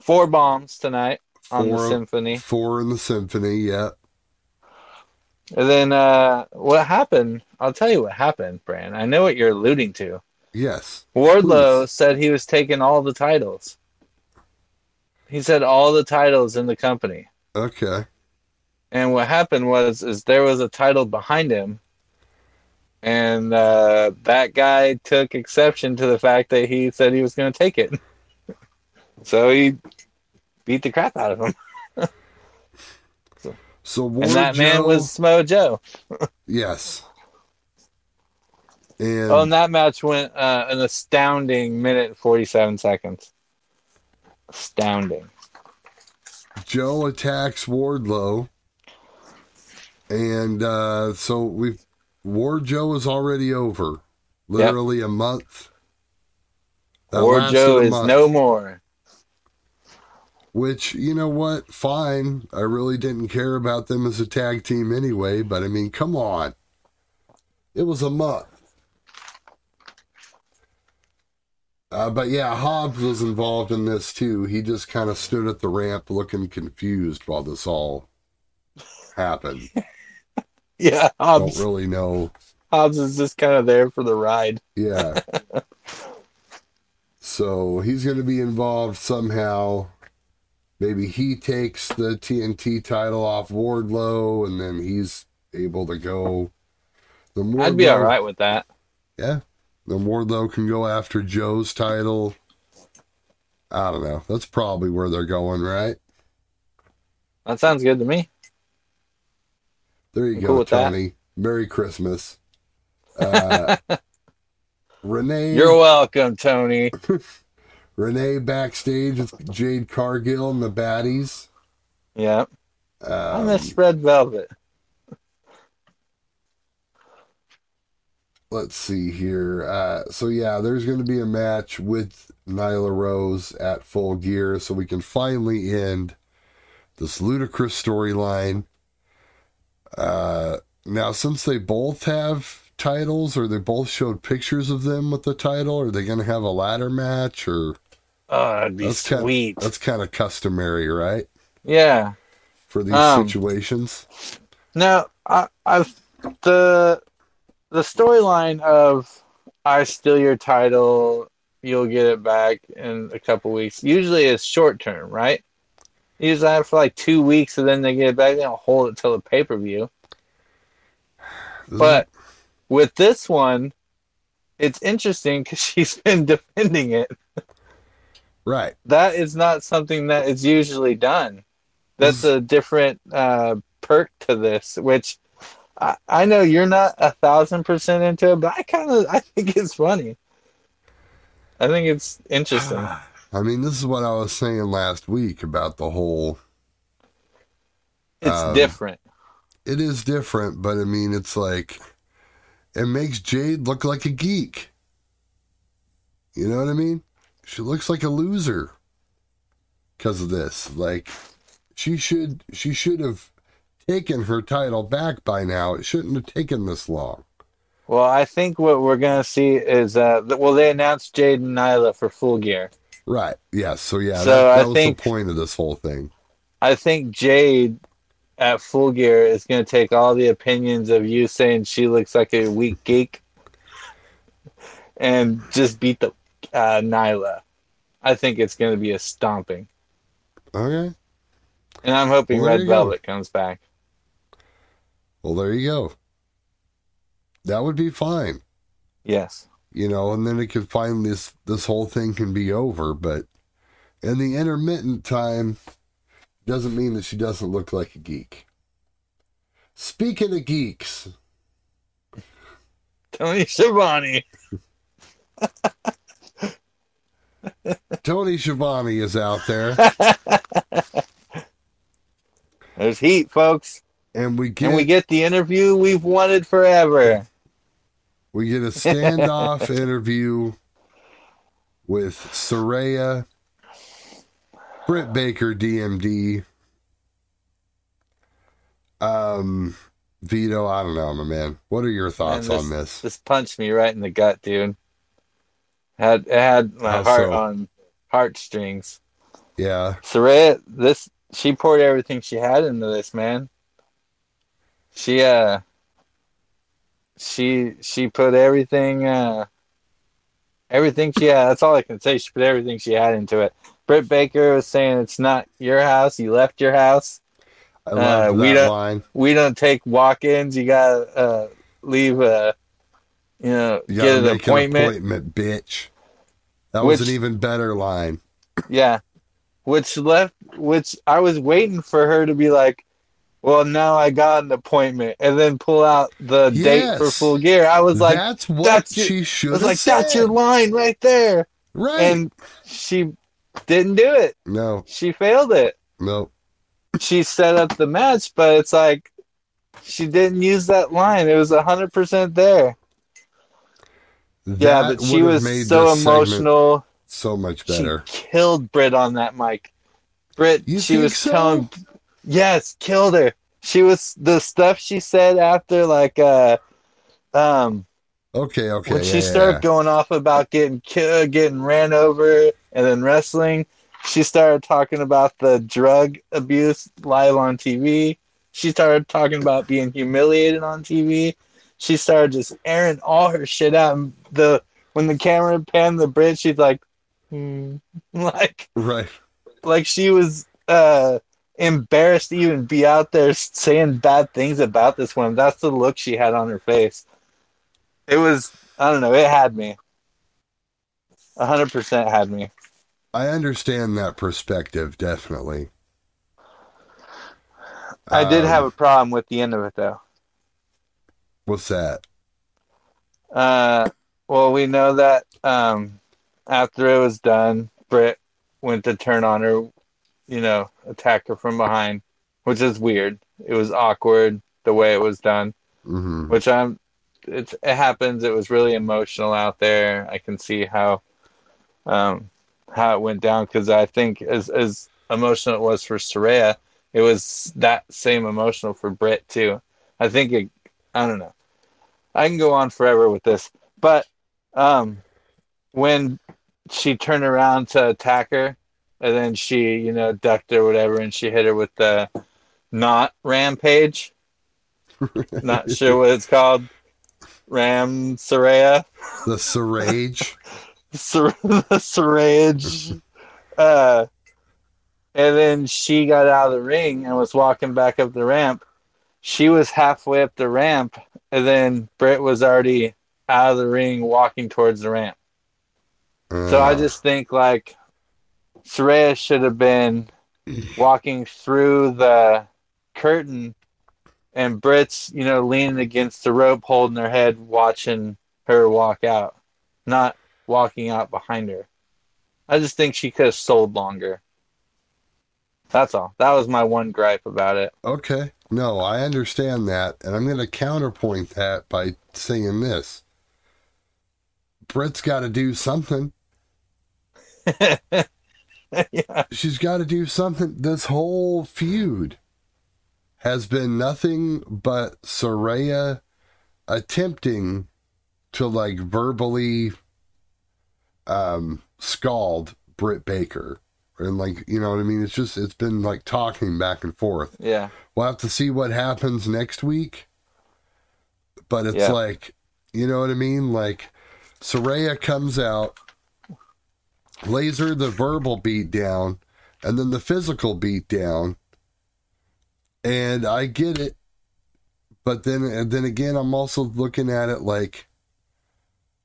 Speaker 2: four bombs tonight on the symphony.
Speaker 1: Four in the symphony, yeah.
Speaker 2: And then uh, what happened? I'll tell you what happened, Bran. I know what you're alluding to.
Speaker 1: Yes.
Speaker 2: Wardlow
Speaker 1: Please.
Speaker 2: said he was taking all the titles. He said all the titles in the company.
Speaker 1: Okay.
Speaker 2: And what happened was is there was a title behind him, and uh, that guy took exception to the fact that he said he was going to take it. so he beat the crap out of him,
Speaker 1: So Ward
Speaker 2: and that man was Samoa Joe.
Speaker 1: yes. And
Speaker 2: Oh, and that match went uh, an astounding minute forty-seven seconds. Astounding.
Speaker 1: Joe attacks Wardlow, and uh, so we Ward Joe is already over, literally a month. That
Speaker 2: Joe is
Speaker 1: month,
Speaker 2: no more.
Speaker 1: Which you know what? Fine. I really didn't care about them as a tag team anyway. But I mean, come on. It was a month. Uh, but yeah, Hobbs was involved in this too. He just kind of stood at the ramp looking confused while this all happened.
Speaker 2: Yeah, I
Speaker 1: Don't
Speaker 2: Hobbs,
Speaker 1: really know.
Speaker 2: Hobbs is just kind of there for the ride.
Speaker 1: Yeah. so he's going to be involved somehow. Maybe he takes the TNT title off Wardlow, and then he's able to go. Then Wardlow,
Speaker 2: I'd be all right with that.
Speaker 1: Yeah. Then Wardlow can go after Joe's title. I don't know. That's probably where they're going, right?
Speaker 2: That sounds good to me.
Speaker 1: There you
Speaker 2: I'm
Speaker 1: go,
Speaker 2: cool with that.
Speaker 1: Tony. Merry Christmas. Uh, Renee.
Speaker 2: You're welcome, Tony.
Speaker 1: Renee backstage with Jade Cargill and the baddies.
Speaker 2: Yeah, I
Speaker 1: Um,
Speaker 2: miss Red Velvet.
Speaker 1: Let's see here. Uh, so yeah, there's going to be a match with Nyla Rose at Full Gear, so we can finally end this ludicrous storyline. Uh, now, since they both have titles, or they both showed pictures of them with the title, are they going to have a ladder match, or
Speaker 2: Oh, that'd be
Speaker 1: That's kinda-
Speaker 2: sweet.
Speaker 1: that's kind of customary, right,
Speaker 2: Yeah.
Speaker 1: for these
Speaker 2: Um,
Speaker 1: situations?
Speaker 2: Now, I, I've the the storyline of I steal your title, you'll get it back in a couple weeks. Usually, it's short term, right? Usually, have for like two weeks, and then they get it back. They don't hold it till the pay per view. But with this one, it's interesting because she's been defending it.
Speaker 1: right,
Speaker 2: That is not something that is usually done. That's a different uh, perk to this, which I, I know you're not a thousand percent into it, but I kind of I think it's funny. I think it's interesting.
Speaker 1: I mean, this is what I was saying last week about the whole.
Speaker 2: It's
Speaker 1: Um,
Speaker 2: different.
Speaker 1: It is different, but I mean, it's like it makes Jade look like a geek. You know what I mean? She looks like a loser because of this. Like, she should she should have taken her title back by now. It shouldn't have taken this long.
Speaker 2: Well, I think what we're gonna see is uh, well, they announced Jade and Nyla for Full Gear.
Speaker 1: Right. Yes. So yeah,
Speaker 2: So
Speaker 1: that, that
Speaker 2: I
Speaker 1: was
Speaker 2: think-
Speaker 1: the point of this whole thing.
Speaker 2: I think Jade at Full Gear is gonna take all the opinions of you saying she looks like a weak geek, and just beat the uh, Nyla. I think it's gonna be a stomping,
Speaker 1: Okay.
Speaker 2: and I'm hoping
Speaker 1: Well,
Speaker 2: Red
Speaker 1: you go.
Speaker 2: Velvet comes back.
Speaker 1: Well, there you go. That would be fine.
Speaker 2: Yes.
Speaker 1: you know, and then it could finally this this whole thing can be over. But in the intermittent time, doesn't mean that she doesn't look like a geek. Speaking of geeks,
Speaker 2: Tony Schiavone.
Speaker 1: Tony Schiavone is out there,
Speaker 2: There's heat, folks.
Speaker 1: And we get
Speaker 2: and we get the interview we've wanted forever.
Speaker 1: we get a standoff interview with Saraya, Britt Baker, DMD. Um, Vito, I don't know, my man. What are your thoughts
Speaker 2: Man,
Speaker 1: on this?
Speaker 2: This punched me right in the gut, dude. Had it had my
Speaker 1: How
Speaker 2: heart
Speaker 1: so?
Speaker 2: on heartstrings.
Speaker 1: Yeah.
Speaker 2: Saraya, this she poured everything she had into this, man. She uh she she put everything uh everything she had that's all I can say. She put everything she had into it. Britt Baker was saying it's not your house, you left your house. Uh, we don't-
Speaker 1: line.
Speaker 2: We don't take walk ins, you gotta uh leave a you know,
Speaker 1: You
Speaker 2: get an appointment.
Speaker 1: an appointment, bitch. That was an even better line.
Speaker 2: Yeah. Which left which I was waiting for her to be like, Well now I got an appointment and then pull out the date for full gear. I was like
Speaker 1: that's what
Speaker 2: that's your-
Speaker 1: she
Speaker 2: I
Speaker 1: should
Speaker 2: was
Speaker 1: have
Speaker 2: like,
Speaker 1: said.
Speaker 2: That's your line right there.
Speaker 1: right.
Speaker 2: And she didn't do it.
Speaker 1: no,
Speaker 2: She failed it.
Speaker 1: no.
Speaker 2: She set up the match, but it's like she didn't use that line. It was hundred percent there. Yeah, but she was so emotional.
Speaker 1: so much better.
Speaker 2: She killed Britt on that mic. Britt,
Speaker 1: You
Speaker 2: she was
Speaker 1: so?
Speaker 2: telling, yes, killed her. She was the stuff she said after, like, uh, um,
Speaker 1: Okay, okay.
Speaker 2: when
Speaker 1: yeah,
Speaker 2: she
Speaker 1: yeah,
Speaker 2: started
Speaker 1: yeah.
Speaker 2: going off about getting killed, getting ran over and then wrestling, she started talking about the drug abuse live on TV. She started talking about being humiliated on TV. She started just airing all her shit out. And the when the camera panned the bridge, she's like, hmm, like
Speaker 1: right.
Speaker 2: like she was uh embarrassed to even be out there saying bad things about this one. That's the look she had on her face. It was I don't know, it had me. A hundred percent had me.
Speaker 1: I understand that perspective, definitely.
Speaker 2: I did
Speaker 1: Um,
Speaker 2: have a problem with the end of it though.
Speaker 1: What's that?
Speaker 2: Uh well we know that um after it was done, Britt went to turn on her, you know, attack her from behind, which is weird. It was awkward the way it was done.
Speaker 1: hmm
Speaker 2: which I'm it's it happens it was really emotional out there I can see how um how it went down because I think as as emotional it was for Saraya it was that same emotional for Britt too I think it I don't know I can go on forever with this but um when she turned around to attack her and then she you know ducked or whatever and she hit her with the not rampage not sure what it's called. Ram Saraya.
Speaker 1: The Sarage.
Speaker 2: Sor- the Sorage. Uh, and then she got out of the ring and was walking back up the ramp. She was halfway up the ramp, and then Britt was already out of the ring walking towards the ramp. So I
Speaker 1: Uh,
Speaker 2: just think like Saraya should have been walking through the curtain and Britt's, you know, leaning against the rope holding her head watching her walk out, not walking out behind her. I just think she could have sold longer. That's all. That was my one gripe about it.
Speaker 1: Okay. No, I understand that. And I'm going to counterpoint that by saying this Britt's got to do something.
Speaker 2: yeah.
Speaker 1: She's got to do something. This whole feud has been nothing but Saraya attempting to like verbally um scald Britt Baker. And like, you know what I mean? It's just it's been like talking back and forth.
Speaker 2: Yeah.
Speaker 1: We'll have to see what happens next week. But it's
Speaker 2: Yeah.
Speaker 1: like, you know what I mean? Like, Saraya comes out, lays her the verbal beat down, and then the physical beat down. And I get it. But then, and then again, I'm also looking at it like,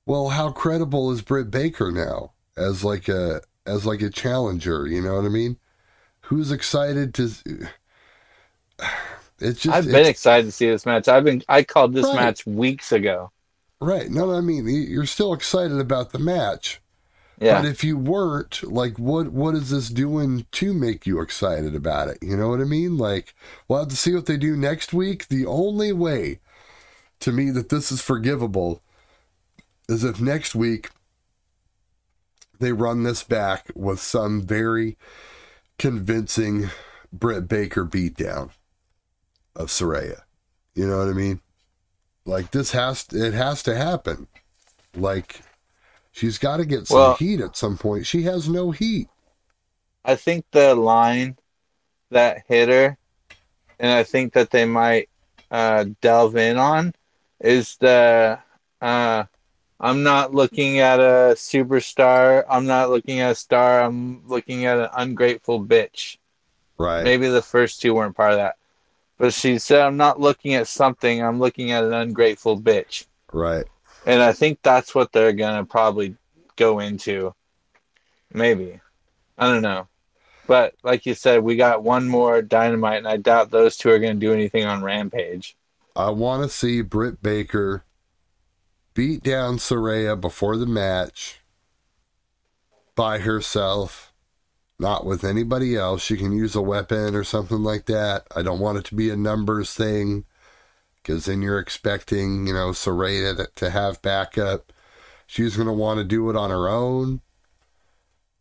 Speaker 1: well, how credible is Britt Baker now as like a as like a challenger? You know what I mean? Who's excited to? It's just
Speaker 2: I've been
Speaker 1: it's-
Speaker 2: excited to see this match. I've been I called this
Speaker 1: Right.
Speaker 2: match weeks ago.
Speaker 1: right. No, I mean you're still excited about the match,
Speaker 2: Yeah.
Speaker 1: but if you weren't, like, what what is this doing to make you excited about it? You know what I mean? Like, we'll have to see what they do next week. The only way, to me, that this is forgivable, is if next week they run this back with some very convincing Britt Baker beatdown of Saraya. You know what I mean? Like this has it has to happen. Like she's got to get some
Speaker 2: Well-
Speaker 1: heat at some point. She has no heat.
Speaker 2: I think the line that hit her, and I think that they might uh, delve in on, is the uh, I'm not looking at a superstar. I'm not looking at a star. I'm looking at an ungrateful bitch.
Speaker 1: Right.
Speaker 2: Maybe the first two weren't part of that. But she said, I'm not looking at something. I'm looking at an ungrateful bitch.
Speaker 1: Right.
Speaker 2: And I think that's what they're going to probably go into. Maybe. I don't know. But like you said, we got one more dynamite, and I doubt those two are going to do anything on Rampage.
Speaker 1: I want to see Britt Baker beat down Saraya before the match by herself, not with anybody else. She can use a weapon or something like that. I don't want it to be a numbers thing because then you're expecting, you know, Saraya to, to have backup. She's going to want to do it on her own.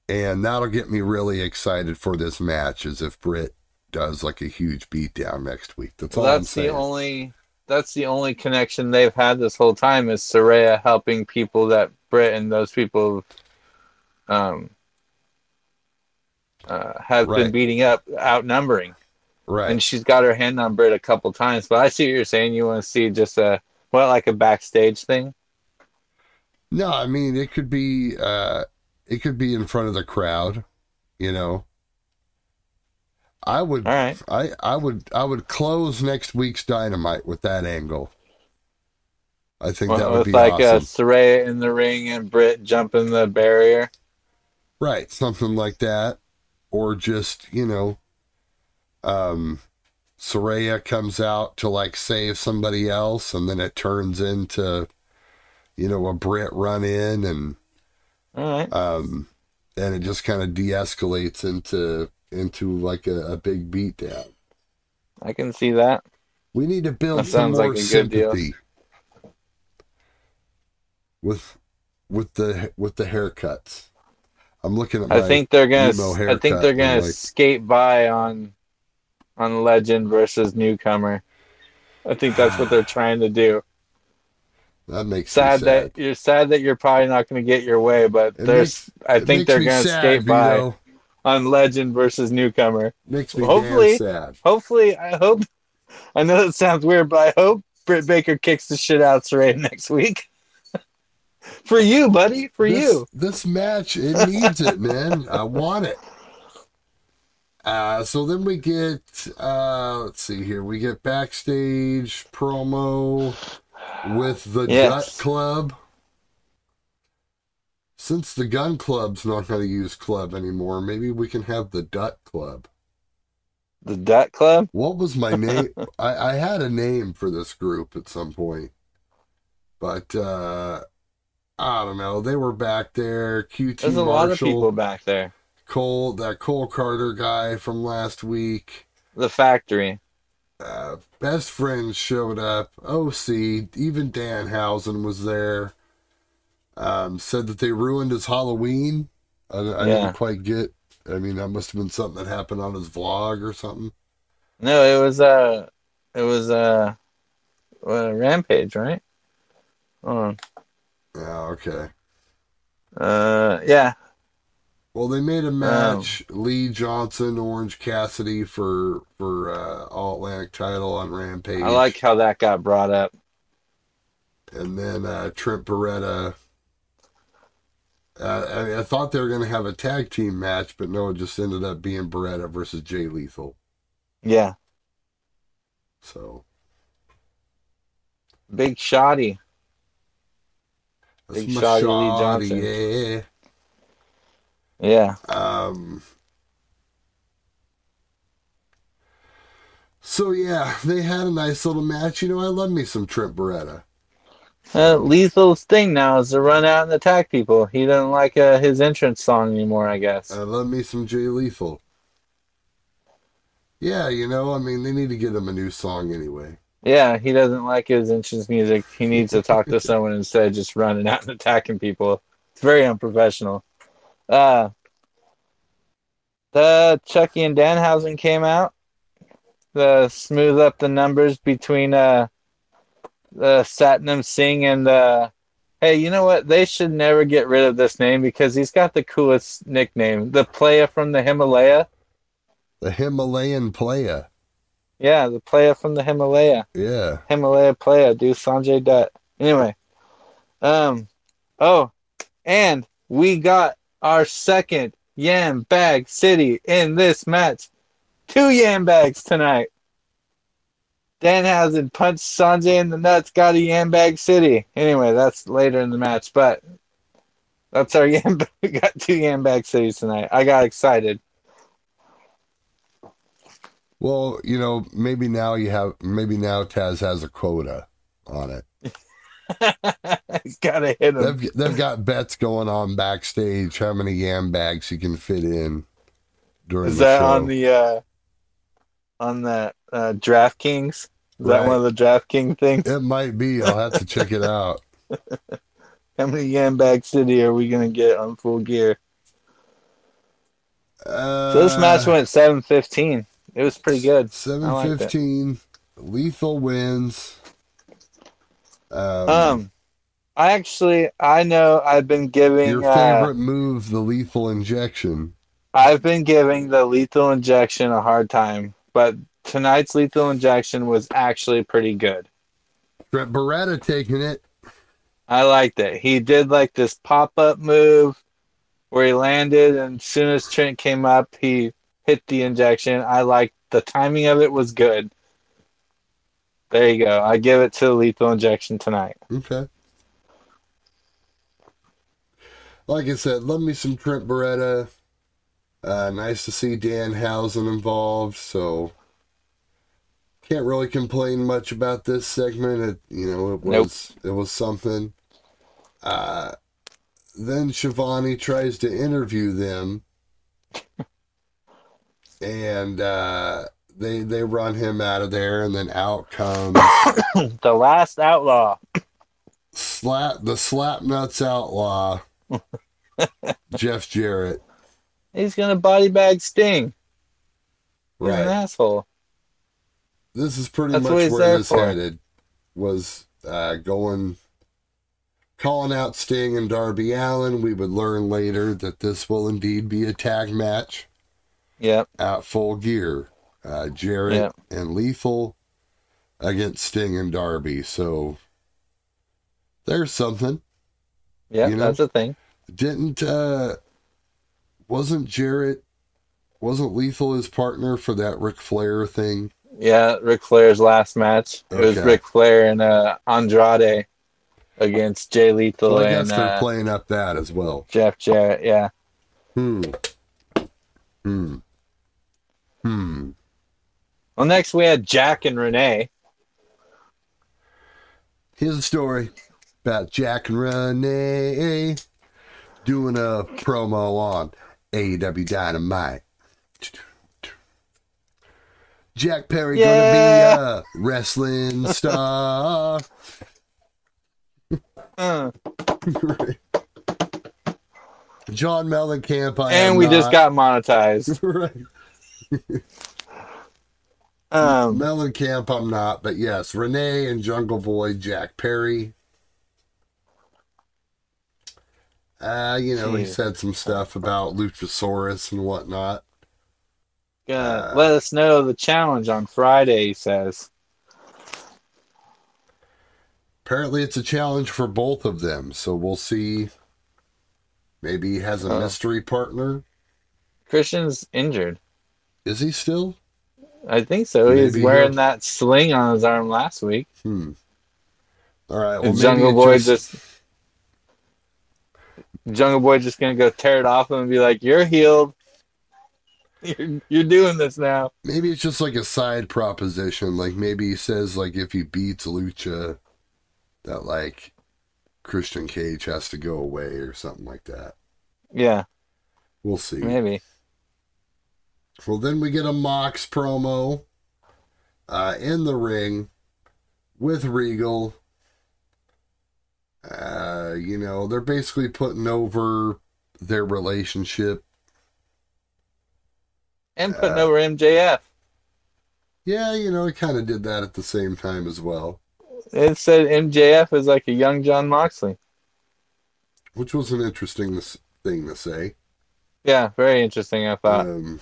Speaker 1: And that'll get me really excited for this match as if Britt does like a huge beatdown next week. That's all
Speaker 2: Well,
Speaker 1: I'm
Speaker 2: that's
Speaker 1: saying.
Speaker 2: the only that's the only connection they've had this whole time is Saraya helping people that Britt and those people um uh, have been beating up, outnumbering.
Speaker 1: Right.
Speaker 2: and she's got her hand on Britt a couple times. But I see what you're saying. You want to see just a what, like a backstage thing?
Speaker 1: No, I mean it could be uh it could be in front of the crowd, you know. I would
Speaker 2: All right.
Speaker 1: I I would I would close next week's dynamite with that angle. I think that would
Speaker 2: With
Speaker 1: be
Speaker 2: like uh,
Speaker 1: awesome.
Speaker 2: Saraya in the ring and Britt jumping the barrier.
Speaker 1: right, something like that or just, you know, um Saraya comes out to like save somebody else and then it turns into you know a Britt run in and
Speaker 2: All right.
Speaker 1: um, and it just kind of de-escalates into into like a, a big beatdown.
Speaker 2: I can see that.
Speaker 1: We need to build
Speaker 2: That
Speaker 1: some more
Speaker 2: like a good deal.
Speaker 1: sympathy with with the with the haircuts. I'm looking at my
Speaker 2: I think they're gonna. I think they're gonna
Speaker 1: like-
Speaker 2: skate by on on Legend versus Newcomer. I think that's what they're trying to do.
Speaker 1: that makes
Speaker 2: Sad,
Speaker 1: me sad.
Speaker 2: that you're sad that you're probably not going to get your way, but
Speaker 1: It
Speaker 2: there's. I think they're going to skate by on Legend versus Newcomer.
Speaker 1: Makes me
Speaker 2: Hopefully-
Speaker 1: sad.
Speaker 2: Hopefully, I hope. I know that sounds weird, but I hope Britt Baker kicks the shit out of Saraya next week. For you, buddy. For
Speaker 1: this,
Speaker 2: you.
Speaker 1: This match, it needs it, man. I want it. Uh, so then we get, uh, let's see here, we get backstage promo with the
Speaker 2: Yes.
Speaker 1: Dut Club. Since the Gun Club's not going to use club anymore, maybe we can have the Dut Club.
Speaker 2: The Dut Club.
Speaker 1: What was my name? I, I had a name for this group at some point, but uh, I don't know. They were back there. QT
Speaker 2: There's a
Speaker 1: Marshall,
Speaker 2: lot of people back there.
Speaker 1: Cole, that Cole Karter guy from last week.
Speaker 2: The factory.
Speaker 1: Uh, best friends showed up. OC, even Dan Danhausen was there. Um, said that they ruined his Halloween. I, I
Speaker 2: Yeah.
Speaker 1: didn't quite get I mean, that must have been something that happened on his vlog or something.
Speaker 2: No, it was uh it was uh uh, Rampage, right? Oh,
Speaker 1: Yeah, okay.
Speaker 2: uh, yeah,
Speaker 1: Well, they made a match: Lee Johnson, Orange Cassidy for for uh, All Atlantic title on Rampage.
Speaker 2: I like how that got brought up.
Speaker 1: and then uh, Trent Beretta. Uh, I, mean, I thought they were going to have a tag team match, but no, it just ended up being Beretta versus Jay Lethal.
Speaker 2: Yeah,
Speaker 1: So
Speaker 2: Big Shoddy. Big shot, Lee Johnson.
Speaker 1: Yeah.
Speaker 2: Yeah,
Speaker 1: Um. So yeah, they had a nice little match. You know, I love me some Trent Beretta.
Speaker 2: uh, Lethal's thing now is to run out and attack people. He doesn't like uh, his entrance song anymore, I guess.
Speaker 1: I love me some Jay Lethal. Yeah, you know, I mean, they need to get him a new song anyway.
Speaker 2: Yeah, he doesn't like his entrance music. He needs to talk to someone instead of just running out and attacking people. It's very unprofessional. Uh, the Chucky and Danhausen came out. The smooth up the numbers between uh the Satnam Singh and uh hey, you know what? They should never get rid of this name because he's got the coolest nickname. The player from the Himalaya.
Speaker 1: The Himalayan player.
Speaker 2: Yeah, the player from the Himalaya.
Speaker 1: Yeah.
Speaker 2: Himalaya player, do Sanjay Dutt. Anyway, um, oh, and we got our second yam bag city in this match. Two yam bags tonight. Danhausen punched Sanjay in the nuts, got a yam bag city. Anyway, that's later in the match, but that's our yam. We got two yam bag cities tonight. I got excited.
Speaker 1: Well, you know, maybe now you have, maybe now Taz has a quota on it.
Speaker 2: Gotta hit him.
Speaker 1: They've, they've got bets going on backstage how many yam bags he can fit in during
Speaker 2: Is
Speaker 1: the
Speaker 2: that
Speaker 1: show.
Speaker 2: on the uh on the uh DraftKings? Is that one of the DraftKings things?
Speaker 1: It might be. I'll have to check it out.
Speaker 2: How many Yambag City are we gonna get on full gear?
Speaker 1: Uh,
Speaker 2: So this match went seven fifteen. It was pretty good.
Speaker 1: Seven
Speaker 2: I liked it.
Speaker 1: fifteen. Lethal wins. Um,
Speaker 2: Um I actually I know I've been giving
Speaker 1: your
Speaker 2: uh,
Speaker 1: favorite move, the lethal injection.
Speaker 2: I've been giving the lethal injection a hard time, but tonight's lethal injection was actually pretty good.
Speaker 1: Beretta taking it.
Speaker 2: I liked it. He did like this pop up move where he landed, and as soon as Trent came up, he hit the injection. I liked the timing of it was good. There you go. I give it to lethal injection tonight.
Speaker 1: Okay. Like I said, love me some Trent Beretta. Uh, nice to see Danhausen involved. So can't really complain much about this segment. It you know it
Speaker 2: Nope.
Speaker 1: was it was something. Uh, then Schiavone tries to interview them, and uh, they they run him out of there, and then out comes
Speaker 2: the last outlaw.
Speaker 1: slap the slap nuts outlaw, Jeff Jarrett.
Speaker 2: He's gonna body bag Sting. He's an
Speaker 1: Right.
Speaker 2: asshole.
Speaker 1: This is pretty
Speaker 2: That's
Speaker 1: much where this
Speaker 2: for.
Speaker 1: headed. Was uh, going, calling out Sting and Darby Allin. We would learn later that this will indeed be a tag match
Speaker 2: Yep.
Speaker 1: at Full Gear. Uh, Jarrett
Speaker 2: Yeah.
Speaker 1: and Lethal against Sting and Darby. So there's something.
Speaker 2: Yeah,
Speaker 1: You know?
Speaker 2: That's a thing.
Speaker 1: Didn't uh, wasn't Jarrett wasn't Lethal his partner for that Ric Flair thing?
Speaker 2: Yeah, Ric Flair's last match. It was
Speaker 1: Okay.
Speaker 2: Ric Flair and uh, Andrade against Jay Lethal
Speaker 1: So I guess
Speaker 2: and
Speaker 1: they're
Speaker 2: uh,
Speaker 1: playing up that as well.
Speaker 2: Jeff Jarrett. Yeah.
Speaker 1: Hmm. Hmm. Hmm.
Speaker 2: Well, next we had Jack and Renee.
Speaker 1: Here's a story about Jack and Renee doing a promo on AEW Dynamite. Jack Perry
Speaker 2: Yeah.
Speaker 1: gonna be a wrestling star.
Speaker 2: Uh,
Speaker 1: John Mellencamp. I
Speaker 2: and we just got monetized.
Speaker 1: right.
Speaker 2: Um,
Speaker 1: Mellencamp, I'm not, but yes, Renee and Jungle Boy, Jack Perry. Uh, you know, he said some stuff about Luchasaurus and whatnot. Uh,
Speaker 2: let us know the challenge on Friday. He says.
Speaker 1: Apparently, it's a challenge for both of them, so we'll see. Maybe he has a
Speaker 2: Oh.
Speaker 1: mystery partner.
Speaker 2: Christian's injured.
Speaker 1: Is he still?
Speaker 2: I think so. He's
Speaker 1: Maybe
Speaker 2: wearing
Speaker 1: he'll-
Speaker 2: that sling on his arm last week.
Speaker 1: Hmm. All right. Well,
Speaker 2: Jungle Boy
Speaker 1: just-
Speaker 2: just... Jungle Boy just gonna go tear it off him and be like, "You're healed. You're, you're doing this now."
Speaker 1: Maybe it's just like a side proposition. Like maybe he says like if he beats Lucha, that like Christian Cage has to go away or something like that.
Speaker 2: Yeah,
Speaker 1: We'll see.
Speaker 2: maybe.
Speaker 1: Well, then we get a Mox promo uh, in the ring with Regal. Uh, you know, they're basically putting over their relationship.
Speaker 2: And putting
Speaker 1: Uh,
Speaker 2: over MJF.
Speaker 1: Yeah, you know, it kind of did that at the same time as well,
Speaker 2: It said MJF is like a young Jon Moxley.
Speaker 1: which was an interesting thing to say.
Speaker 2: Yeah, very interesting. I thought.
Speaker 1: Um,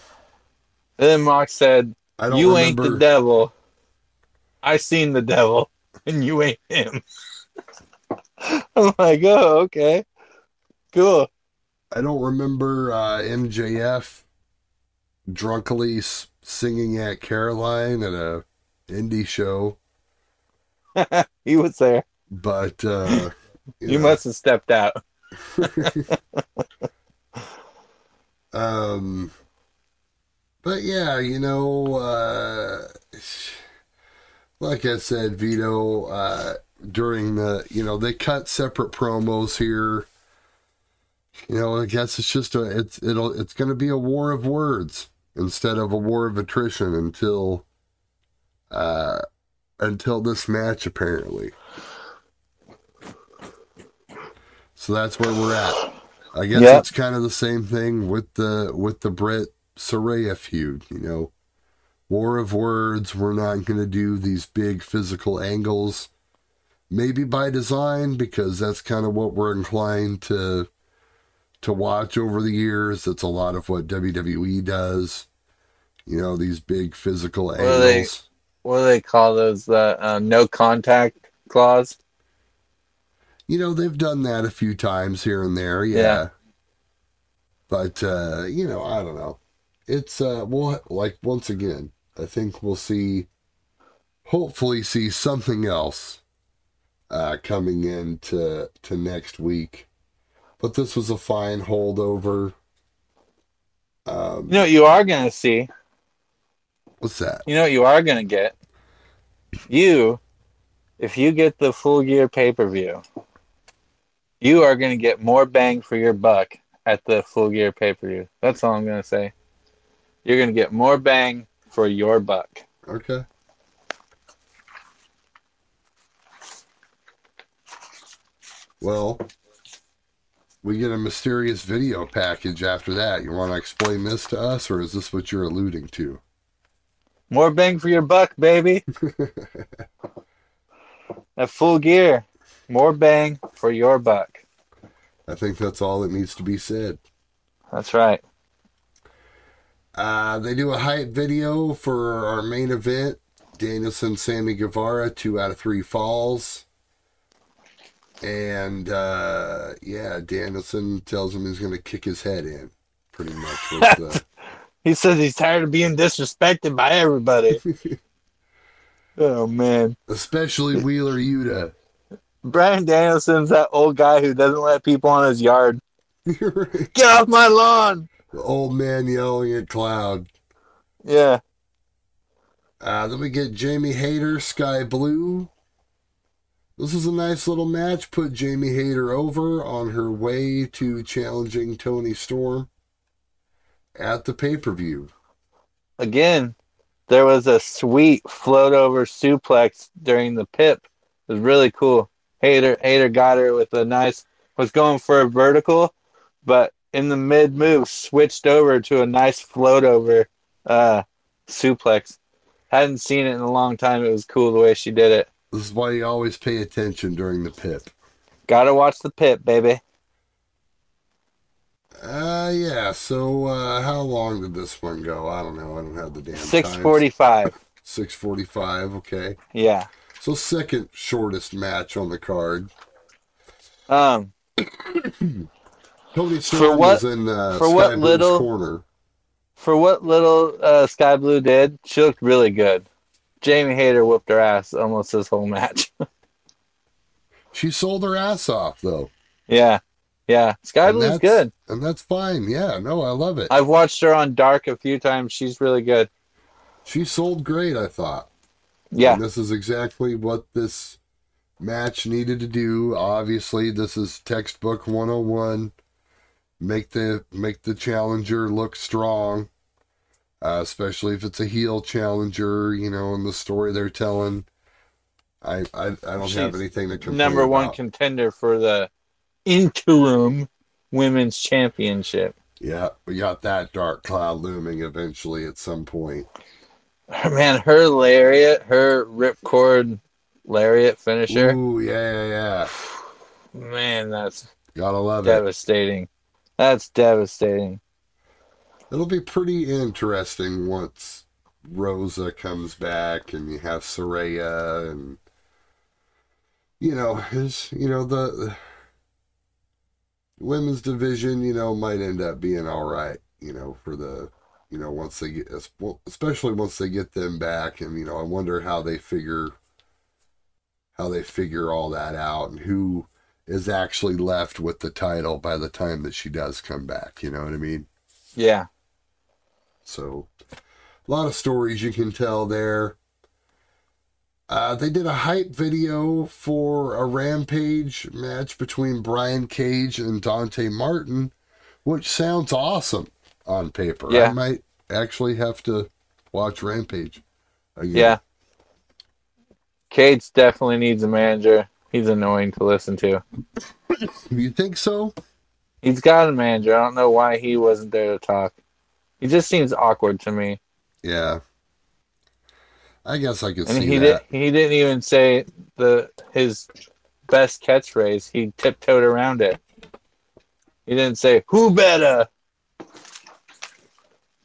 Speaker 2: then Mox said, "You
Speaker 1: remember.
Speaker 2: ain't the devil. I seen the devil, and you ain't him." I'm like, "Oh, okay, cool."
Speaker 1: I don't remember uh, MJF drunkily s- singing at Caroline at a indie show,
Speaker 2: he was there.
Speaker 1: but uh,
Speaker 2: You
Speaker 1: know,
Speaker 2: must have stepped out.
Speaker 1: um, but yeah, you know, uh, like I said, Vito, uh, during the, you know, they cut separate promos here. You know, I guess it's just a, it's, it'll, it's going to be a war of words instead of a war of attrition until, uh, until this match apparently. So that's where we're at. I guess
Speaker 2: Yep.
Speaker 1: it's kind of the same thing with the with the Brett Saraya feud. You know, war of words. We're not going to do these big physical angles. Maybe by design, because that's kind of what we're inclined to to watch over the years. That's a lot of what WWE does. You know, these big physical
Speaker 2: they-
Speaker 1: angles.
Speaker 2: What do they call those? The uh, no contact clause.
Speaker 1: You know, they've done that a few times here and there, yeah.
Speaker 2: Yeah.
Speaker 1: But uh, you know, I don't know. It's uh well like once again, I think we'll see hopefully see something else uh coming into to next week. But this was a fine holdover. Um
Speaker 2: You know what you are gonna see.
Speaker 1: what's that?
Speaker 2: You know what you are gonna get. You, if you get the full gear pay per view, you are gonna get more bang for your buck at the full gear pay per view. That's all I'm gonna say. You're gonna get more bang for your buck.
Speaker 1: Okay. Well, we get a mysterious video package after that. You want to explain this to us, or is this what you're alluding to?
Speaker 2: More bang for your buck, baby. At full gear, more bang for your buck.
Speaker 1: I think that's all that needs to be said.
Speaker 2: That's right.
Speaker 1: Uh, they do a hype video for our main event Danielson, Sammy Guevara, two out of three falls. And uh, yeah, Danielson tells him he's going to kick his head in, pretty much. Was the,
Speaker 2: He says he's tired of being disrespected by everybody. oh man.
Speaker 1: especially Wheeler Yuta.
Speaker 2: Bryan Danielson's that old guy who doesn't let people on his yard. Get off my lawn.
Speaker 1: Old man yelling at Cloud.
Speaker 2: Yeah.
Speaker 1: Uh, then we get Jamie Hayter, Skye Blue. This is a nice little match. Put Jamie Hayter over on her way to challenging Toni Storm at the pay per view.
Speaker 2: Again, there was a sweet float over suplex during the pip. It was really cool. Hayter Hayter got her with a nice was going for a vertical, but in the mid move switched over to a nice float over uh, suplex. Hadn't seen it in a long time. It was cool the way she did it.
Speaker 1: This is why you always pay attention during the pip.
Speaker 2: Gotta watch the pit, baby.
Speaker 1: Uh, yeah. So, uh, how long did this one go? I don't know. I don't have the damn.
Speaker 2: Six forty-five.
Speaker 1: Six forty-five. Okay.
Speaker 2: Yeah.
Speaker 1: So, second shortest match on the card.
Speaker 2: Um.
Speaker 1: Toni Storm
Speaker 2: what-
Speaker 1: was in uh,
Speaker 2: for
Speaker 1: Skye
Speaker 2: what little-
Speaker 1: corner.
Speaker 2: For what little uh, Skye Blue did, she looked really good. Jamie Hayter whooped her ass almost this whole match.
Speaker 1: She sold her ass off though,
Speaker 2: yeah. Yeah.
Speaker 1: Skye
Speaker 2: Blue's good.
Speaker 1: and that's fine. Yeah. No, I love it.
Speaker 2: I've watched her on Dark a few times. She's really good.
Speaker 1: She sold great. I thought.
Speaker 2: Yeah.
Speaker 1: And this is exactly what this match needed to do. Obviously, this is textbook 101. Make the make the challenger look strong. Uh, especially if it's a heel challenger, you know, in the story they're telling. I I, I don't
Speaker 2: She's
Speaker 1: have anything to complain
Speaker 2: Number one
Speaker 1: about.
Speaker 2: contender for the interim women's championship.
Speaker 1: yeah, we got that dark cloud looming eventually at some point.
Speaker 2: Man, her lariat, her ripcord lariat finisher,
Speaker 1: Ooh, yeah, yeah, yeah.
Speaker 2: man, that's
Speaker 1: Gotta love it.
Speaker 2: devastating. That's devastating.
Speaker 1: It'll be pretty interesting once Rosa comes back and you have Saraya and you know, his you know, the, the women's division, you know, might end up being all right, you know, for the you know, once they get especially once they get them back and you know, I wonder how they figure how they figure all that out and who is actually left with the title by the time that she does come back, you know what I mean?
Speaker 2: Yeah.
Speaker 1: So, a lot of stories you can tell there. Uh, they did a hype video for a Rampage match between Brian Cage and Dante Martin, which sounds awesome on paper.
Speaker 2: Yeah.
Speaker 1: I might actually have to watch Rampage again.
Speaker 2: Yeah. Cage definitely needs a manager. He's annoying to listen to.
Speaker 1: You think so?
Speaker 2: He's got a manager. I don't know why he wasn't there to talk. He just seems awkward to me.
Speaker 1: Yeah. I guess I could
Speaker 2: And
Speaker 1: see
Speaker 2: he
Speaker 1: that.
Speaker 2: did he didn't even say the his best catchphrase. He tiptoed around it. He didn't say who better.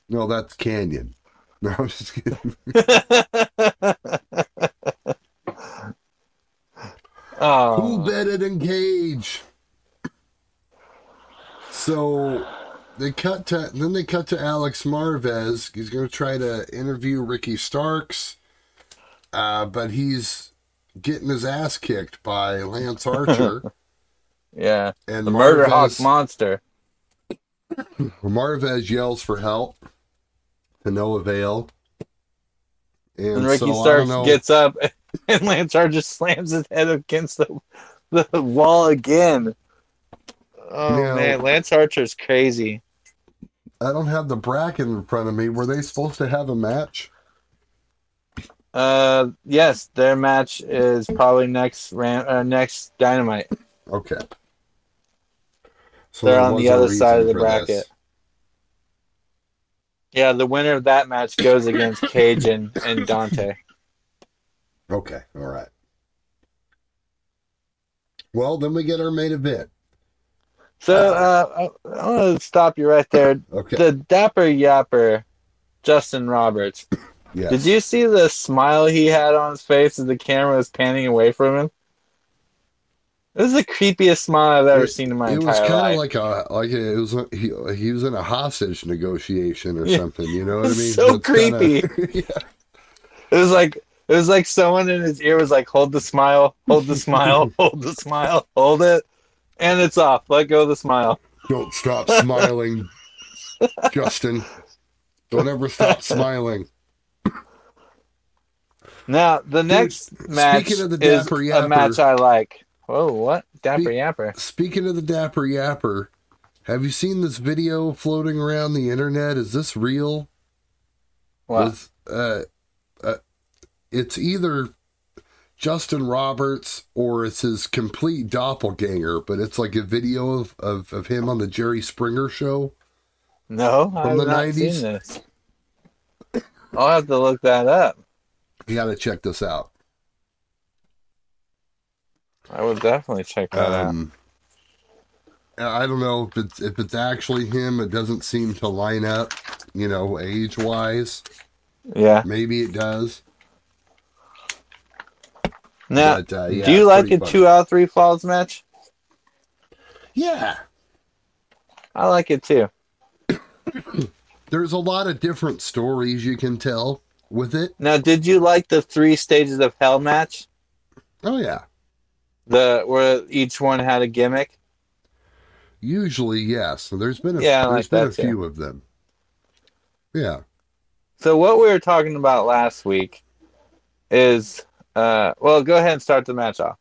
Speaker 1: No, that's Canyon. No, I'm just kidding.
Speaker 2: oh,
Speaker 1: Who betted than Cage? So they cut to then they cut to Alex Marvez. He's going to try to interview Ricky Starks, uh, but he's getting his ass kicked by Lance Archer
Speaker 2: yeah,
Speaker 1: and
Speaker 2: the murder hawk monster.
Speaker 1: Marvez yells for help to no avail. And,
Speaker 2: And Ricky
Speaker 1: so,
Speaker 2: Starks gets up, and Lance Archer slams his head against the the wall again. Oh
Speaker 1: Yeah.
Speaker 2: man, Lance Archer's crazy.
Speaker 1: I don't have the bracket in front of me. Were they supposed to have a match?
Speaker 2: Uh, yes, their match is probably next ran uh, next Dynamite.
Speaker 1: Okay. So
Speaker 2: They're on the other side of the bracket.
Speaker 1: this.
Speaker 2: Yeah, the winner of that match goes against Cage and, and Dante.
Speaker 1: Okay, all right. Well, then we get our main event.
Speaker 2: So uh, I, I want to stop you right there.
Speaker 1: Okay.
Speaker 2: The Dapper Yapper, Justin Roberts.
Speaker 1: yes.
Speaker 2: Did you see the smile he had on his face as the camera was panning away from him? This is the creepiest smile I've ever
Speaker 1: It-
Speaker 2: in my
Speaker 1: It
Speaker 2: entire life.
Speaker 1: It was kind of like a like a, it was he he was in a hostage negotiation or
Speaker 2: Yeah.
Speaker 1: something. You know what I mean?
Speaker 2: so
Speaker 1: That's kinda-
Speaker 2: creepy.
Speaker 1: yeah.
Speaker 2: It was like it was like someone in his ear was like, "Hold the smile, hold the smile, hold the smile, hold it," and it's off. Let go of the smile.
Speaker 1: Don't stop smiling, Justin. Don't ever stop smiling.
Speaker 2: Now the next match
Speaker 1: speaking of the
Speaker 2: is
Speaker 1: Dapper
Speaker 2: a match I like. Whoa, what Dapper
Speaker 1: Speak-
Speaker 2: Yapper?
Speaker 1: Speaking of the Dapper Yapper, have you seen this video floating around the internet? Is this real?
Speaker 2: What?
Speaker 1: with uh, uh it's either Justin Roberts or it's his complete doppelganger, but it's like a video of, of, of him on the Jerry Springer show.
Speaker 2: No, I have
Speaker 1: the
Speaker 2: not
Speaker 1: 90s?
Speaker 2: seen this. I'll have to look that up.
Speaker 1: You got to check this out.
Speaker 2: I would definitely check that out.
Speaker 1: Um, I don't know if it's if it's actually him. It doesn't seem to line up, you know, age wise.
Speaker 2: Yeah.
Speaker 1: Maybe it does.
Speaker 2: Now,
Speaker 1: But, uh, yeah,
Speaker 2: do you like a
Speaker 1: funny.
Speaker 2: two out of three falls match?
Speaker 1: Yeah,
Speaker 2: I like it too.
Speaker 1: there's a lot of different stories you can tell with it.
Speaker 2: Now, did you like the three stages of hell match?
Speaker 1: Oh yeah,
Speaker 2: The where each one had a gimmick.
Speaker 1: usually yes. So There's been a,
Speaker 2: Yeah,
Speaker 1: there's
Speaker 2: like
Speaker 1: been a few of them. Yeah,
Speaker 2: So what we were talking about last week is, uh, well, go ahead and start the match off.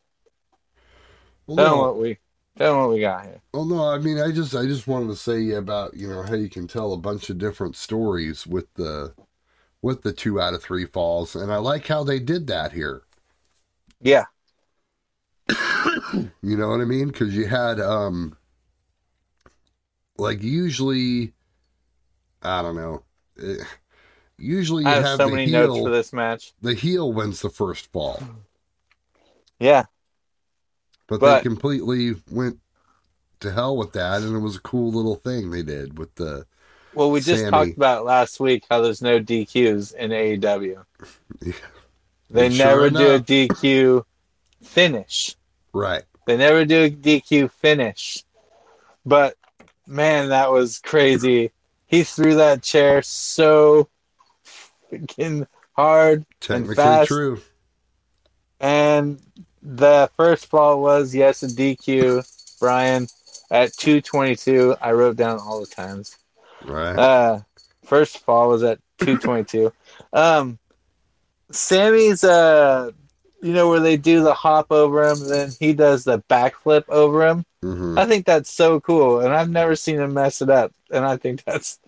Speaker 1: well,
Speaker 2: Tell
Speaker 1: no,
Speaker 2: what we, tell what we got here.
Speaker 1: well, no, I mean, I just I just wanted to say about you know how you can tell a bunch of different stories with the with the two out of three falls, and I like how they did that here.
Speaker 2: Yeah,
Speaker 1: You know what I mean? Because you had, um, like usually, I don't know. eh, usually you
Speaker 2: I have
Speaker 1: have,
Speaker 2: so
Speaker 1: the
Speaker 2: many notes for this match.
Speaker 1: The heel wins the first fall,
Speaker 2: Yeah,
Speaker 1: but,
Speaker 2: But-
Speaker 1: they completely went to hell with that, and it was a cool little thing they did with the.
Speaker 2: well, we just
Speaker 1: Sammy.
Speaker 2: talked about last week how there's no DQs in AEW.
Speaker 1: Yeah.
Speaker 2: They
Speaker 1: And sure
Speaker 2: never do a DQ finish.
Speaker 1: Right.
Speaker 2: They never do a DQ finish. But man, that was crazy. He threw that chair so freaking hard.
Speaker 1: Technically
Speaker 2: fast.
Speaker 1: true.
Speaker 2: And the first fall was yes a DQ, Brian, at 222. I wrote down all the times.
Speaker 1: Right.
Speaker 2: Uh, first fall was at 222. um, Sammy's, uh, you know, where they do the hop over him, then he does the backflip over him.
Speaker 1: hmm
Speaker 2: I think that's so cool, and I've never seen him mess it up. And I think that's,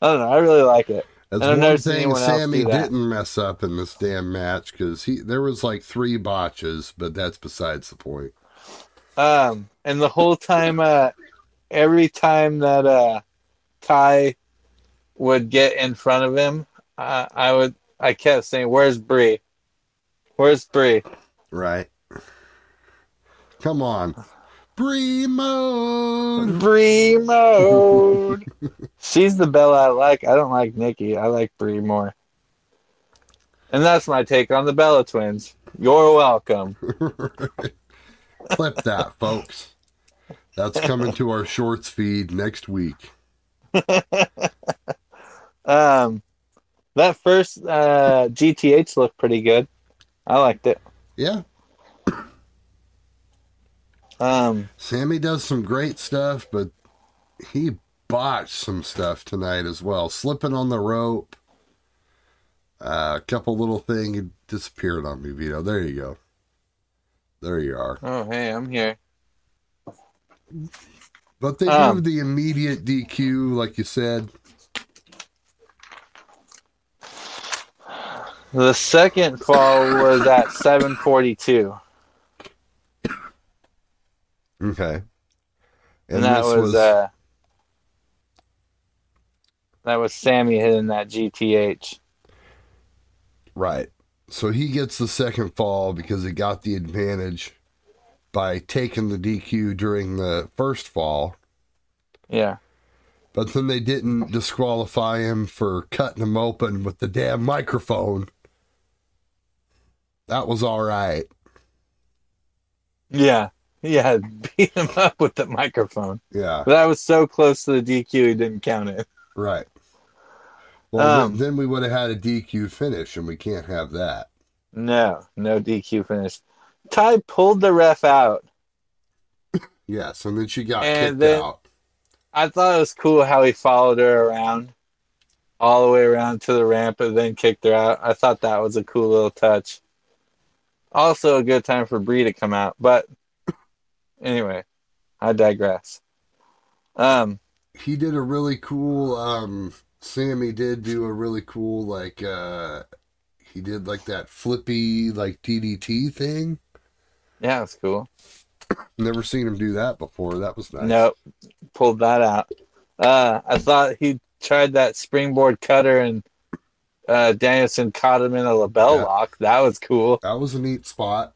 Speaker 2: I don't know, I really like it.
Speaker 1: That's
Speaker 2: I've
Speaker 1: one thing Sammy didn't mess up in this damn match because he there was like three botches, but that's besides the point.
Speaker 2: Um, and the whole time, uh, every time that uh, Ty would get in front of him, uh, I would, I kept saying, "Where's Bree? Where's Bree?"
Speaker 1: Right. Come on. Bree mode.
Speaker 2: Bree mode. She's the Bella I like. I don't like Nikki. I like Bree more. And that's my take on the Bella twins. You're welcome.
Speaker 1: Clip that, folks. That's coming to our shorts feed next week.
Speaker 2: Um, that first uh, GTH looked pretty good. I liked it.
Speaker 1: Yeah.
Speaker 2: Um,
Speaker 1: Sammy does some great stuff, but he botched some stuff tonight as well. Slipping on the rope. Uh, a couple little thing disappeared on me, Vito. There you go. There you are.
Speaker 2: oh, hey, I'm here.
Speaker 1: But they
Speaker 2: Um,
Speaker 1: do the immediate DQ, like you said.
Speaker 2: The second fall was at 742.
Speaker 1: Okay.
Speaker 2: And, that
Speaker 1: this
Speaker 2: was, uh, that was Sammy hitting that GTH.
Speaker 1: right. So he gets the second fall because he got the advantage by taking the DQ during the first fall.
Speaker 2: Yeah.
Speaker 1: But then they didn't disqualify him for cutting him open with the damn microphone. That was all right.
Speaker 2: Yeah. Yeah. Beat him up with the microphone.
Speaker 1: Yeah,
Speaker 2: That was so close to the DQ, he didn't count it.
Speaker 1: right. Well,
Speaker 2: Um,
Speaker 1: then, we would have had a DQ finish, and we can't have that.
Speaker 2: No, no DQ finish. Ty pulled the ref out.
Speaker 1: Yes, and then she got
Speaker 2: And
Speaker 1: kicked out.
Speaker 2: I thought it was cool how he followed her around all the way around to the ramp and then kicked her out. I thought that was a cool little touch. Also, a good time for Bree to come out. But anyway, I digress. Um,
Speaker 1: he did a really cool um Sammy did do a really cool like uh he did like that flippy like DDT thing.
Speaker 2: Yeah, it's cool.
Speaker 1: Never seen him do that before. That was nice.
Speaker 2: Nope, pulled that out. Uh, I thought he tried that springboard cutter and uh, Danielson caught him in a LeBell
Speaker 1: Yeah.
Speaker 2: lock. That was cool.
Speaker 1: That was a neat spot.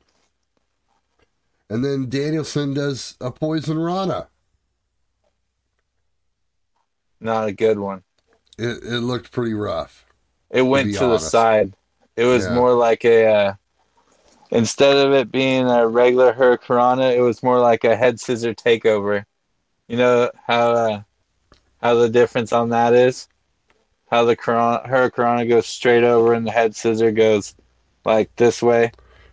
Speaker 1: And then Danielson does a poison rana.
Speaker 2: Not a good one.
Speaker 1: It it looked pretty rough.
Speaker 2: It went
Speaker 1: be
Speaker 2: to the side. It was
Speaker 1: Yeah.
Speaker 2: more like a uh, instead of it being a regular Hurricanrana, it was more like a head scissor takeover. You know how uh, how the difference on that is? How the Corona, Hurricanrana goes straight over and the head scissor goes like this way.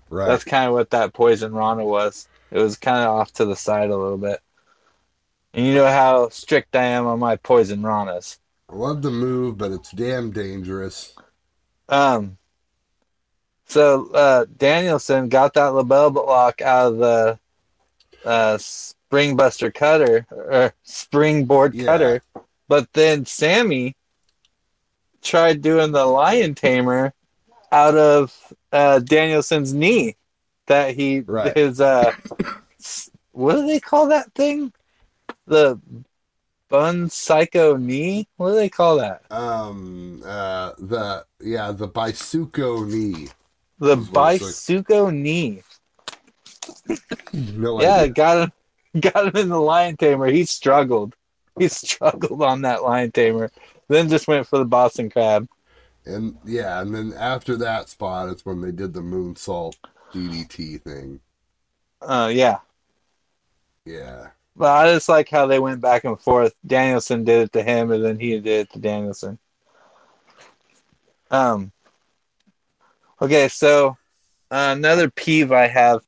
Speaker 1: Right.
Speaker 2: That's kind of what that poison Rana was. It was kind of off to the side a little bit. And you know how strict I am on my poison Ranas.
Speaker 1: I love the move, but it's damn dangerous.
Speaker 2: Um, so uh, Danielson got that LeBell Lock out of the uh, springbuster cutter or springboard
Speaker 1: Yeah.
Speaker 2: cutter, but then Sammy tried doing the lion tamer out of uh, Danielson's knee. That he
Speaker 1: Right.
Speaker 2: his uh, what do they call that thing? The Busaiku knee. What do they call that?
Speaker 1: Um uh the yeah, the Busaiku knee.
Speaker 2: The
Speaker 1: it's like.
Speaker 2: Knee.
Speaker 1: No
Speaker 2: Yeah,
Speaker 1: idea.
Speaker 2: got him got him in the lion tamer. He struggled. He struggled on that lion tamer. Then just went for the Boston crab.
Speaker 1: And yeah, and then after that spot it's when they did the moonsault DDT thing.
Speaker 2: Uh yeah.
Speaker 1: Yeah.
Speaker 2: But I just like how they went back and forth. Danielson did it to him and then he did it to Danielson. Um Okay, so uh, another peeve I have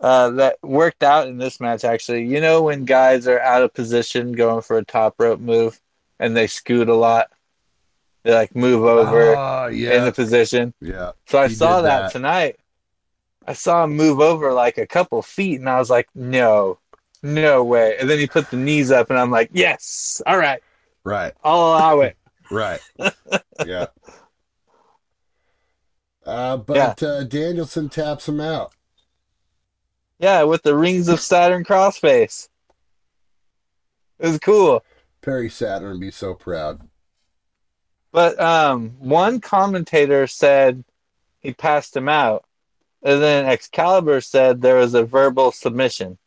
Speaker 2: uh, that worked out in this match actually. You know when guys are out of position going for a top rope move and they scoot a lot? They like move over in
Speaker 1: yeah.
Speaker 2: the position.
Speaker 1: yeah.
Speaker 2: So I saw that,
Speaker 1: that.
Speaker 2: tonight. I saw him move over like a couple feet, and I was like, "No, no way!" And then he put the knees up, and I'm like, "Yes, all right,
Speaker 1: Right.
Speaker 2: I'll allow it."
Speaker 1: Right. yeah. Uh, but uh, Danielson taps him out.
Speaker 2: Yeah, with the rings of Saturn crossface. It was cool.
Speaker 1: Perry Saturn be so proud.
Speaker 2: But um, one commentator said he passed him out, and then Excalibur said there was a verbal submission.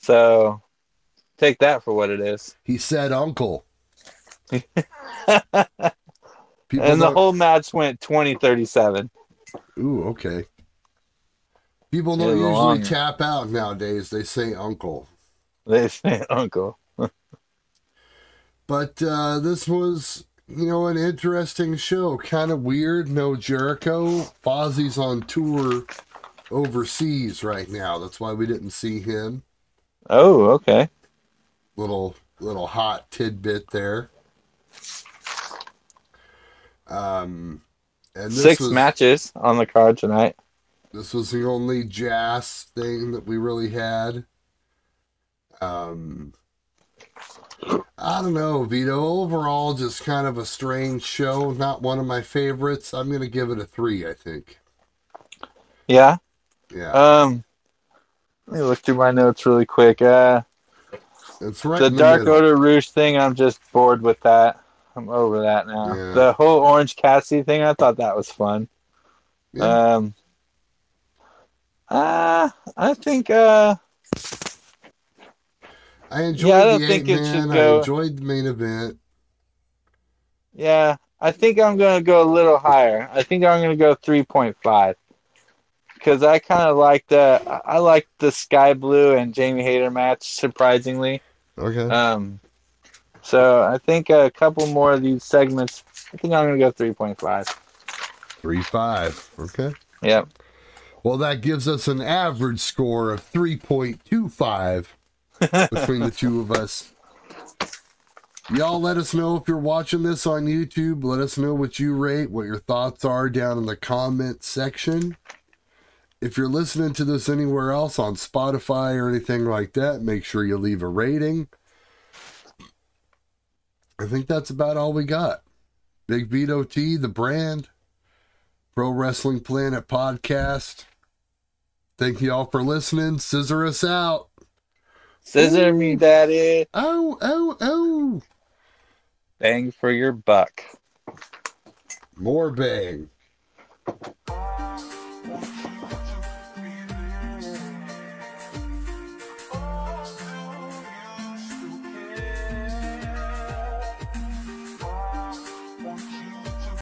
Speaker 2: So take that for what it is.
Speaker 1: He said uncle.
Speaker 2: And the whole match went 20 37.
Speaker 1: Ooh, okay. People don't usually tap out nowadays. They say uncle.
Speaker 2: They say uncle.
Speaker 1: But uh, this was, you know, an interesting show. Kind of weird. No Jericho. Fozzy's on tour overseas right now. That's why we didn't see him.
Speaker 2: Oh, okay.
Speaker 1: Little little hot tidbit there. Um, and this
Speaker 2: Six
Speaker 1: was,
Speaker 2: matches on the card tonight.
Speaker 1: This was the only jazz thing that we really had. Um, I don't know, Vito. Overall, just kind of a strange show. Not one of my favorites. I'm gonna give it a three. I think.
Speaker 2: Yeah.
Speaker 1: Yeah,
Speaker 2: Um, let me look through my notes really quick. Uh,
Speaker 1: it's right.
Speaker 2: the Dark
Speaker 1: middle.
Speaker 2: Order Rouge thing, I'm just bored with that. I'm over that now.
Speaker 1: Yeah.
Speaker 2: The whole Orange Cassidy thing, I thought that was fun.
Speaker 1: Yeah.
Speaker 2: Um, uh, I think uh,
Speaker 1: I enjoyed
Speaker 2: yeah, I don't
Speaker 1: the
Speaker 2: think
Speaker 1: eight
Speaker 2: it should
Speaker 1: man. I enjoyed the main event.
Speaker 2: yeah, I think I'm gonna go a little higher. I think I'm gonna go 3.5 because I kind of like the I like the Skye Blue and Jamie Hayter match surprisingly.
Speaker 1: Okay.
Speaker 2: Um, so I think a couple more of these segments. I think I'm gonna go 3.5.
Speaker 1: Three five. Okay.
Speaker 2: Yep.
Speaker 1: Well, that gives us an average score of three point two five. Between the two of us. Y'all let us know if you're watching this on YouTube. Let us know what you rate, what your thoughts are down in the comment section. If you're listening to this anywhere else on Spotify or anything like that, make sure you leave a rating. I think that's about all we got. Big Vito T, the brand, Pro Wrestling Planet podcast. Thank you all for listening. Scissor us out.
Speaker 2: Scissor me, daddy.
Speaker 1: Oh, oh, oh.
Speaker 2: Bang for your buck.
Speaker 1: More bang.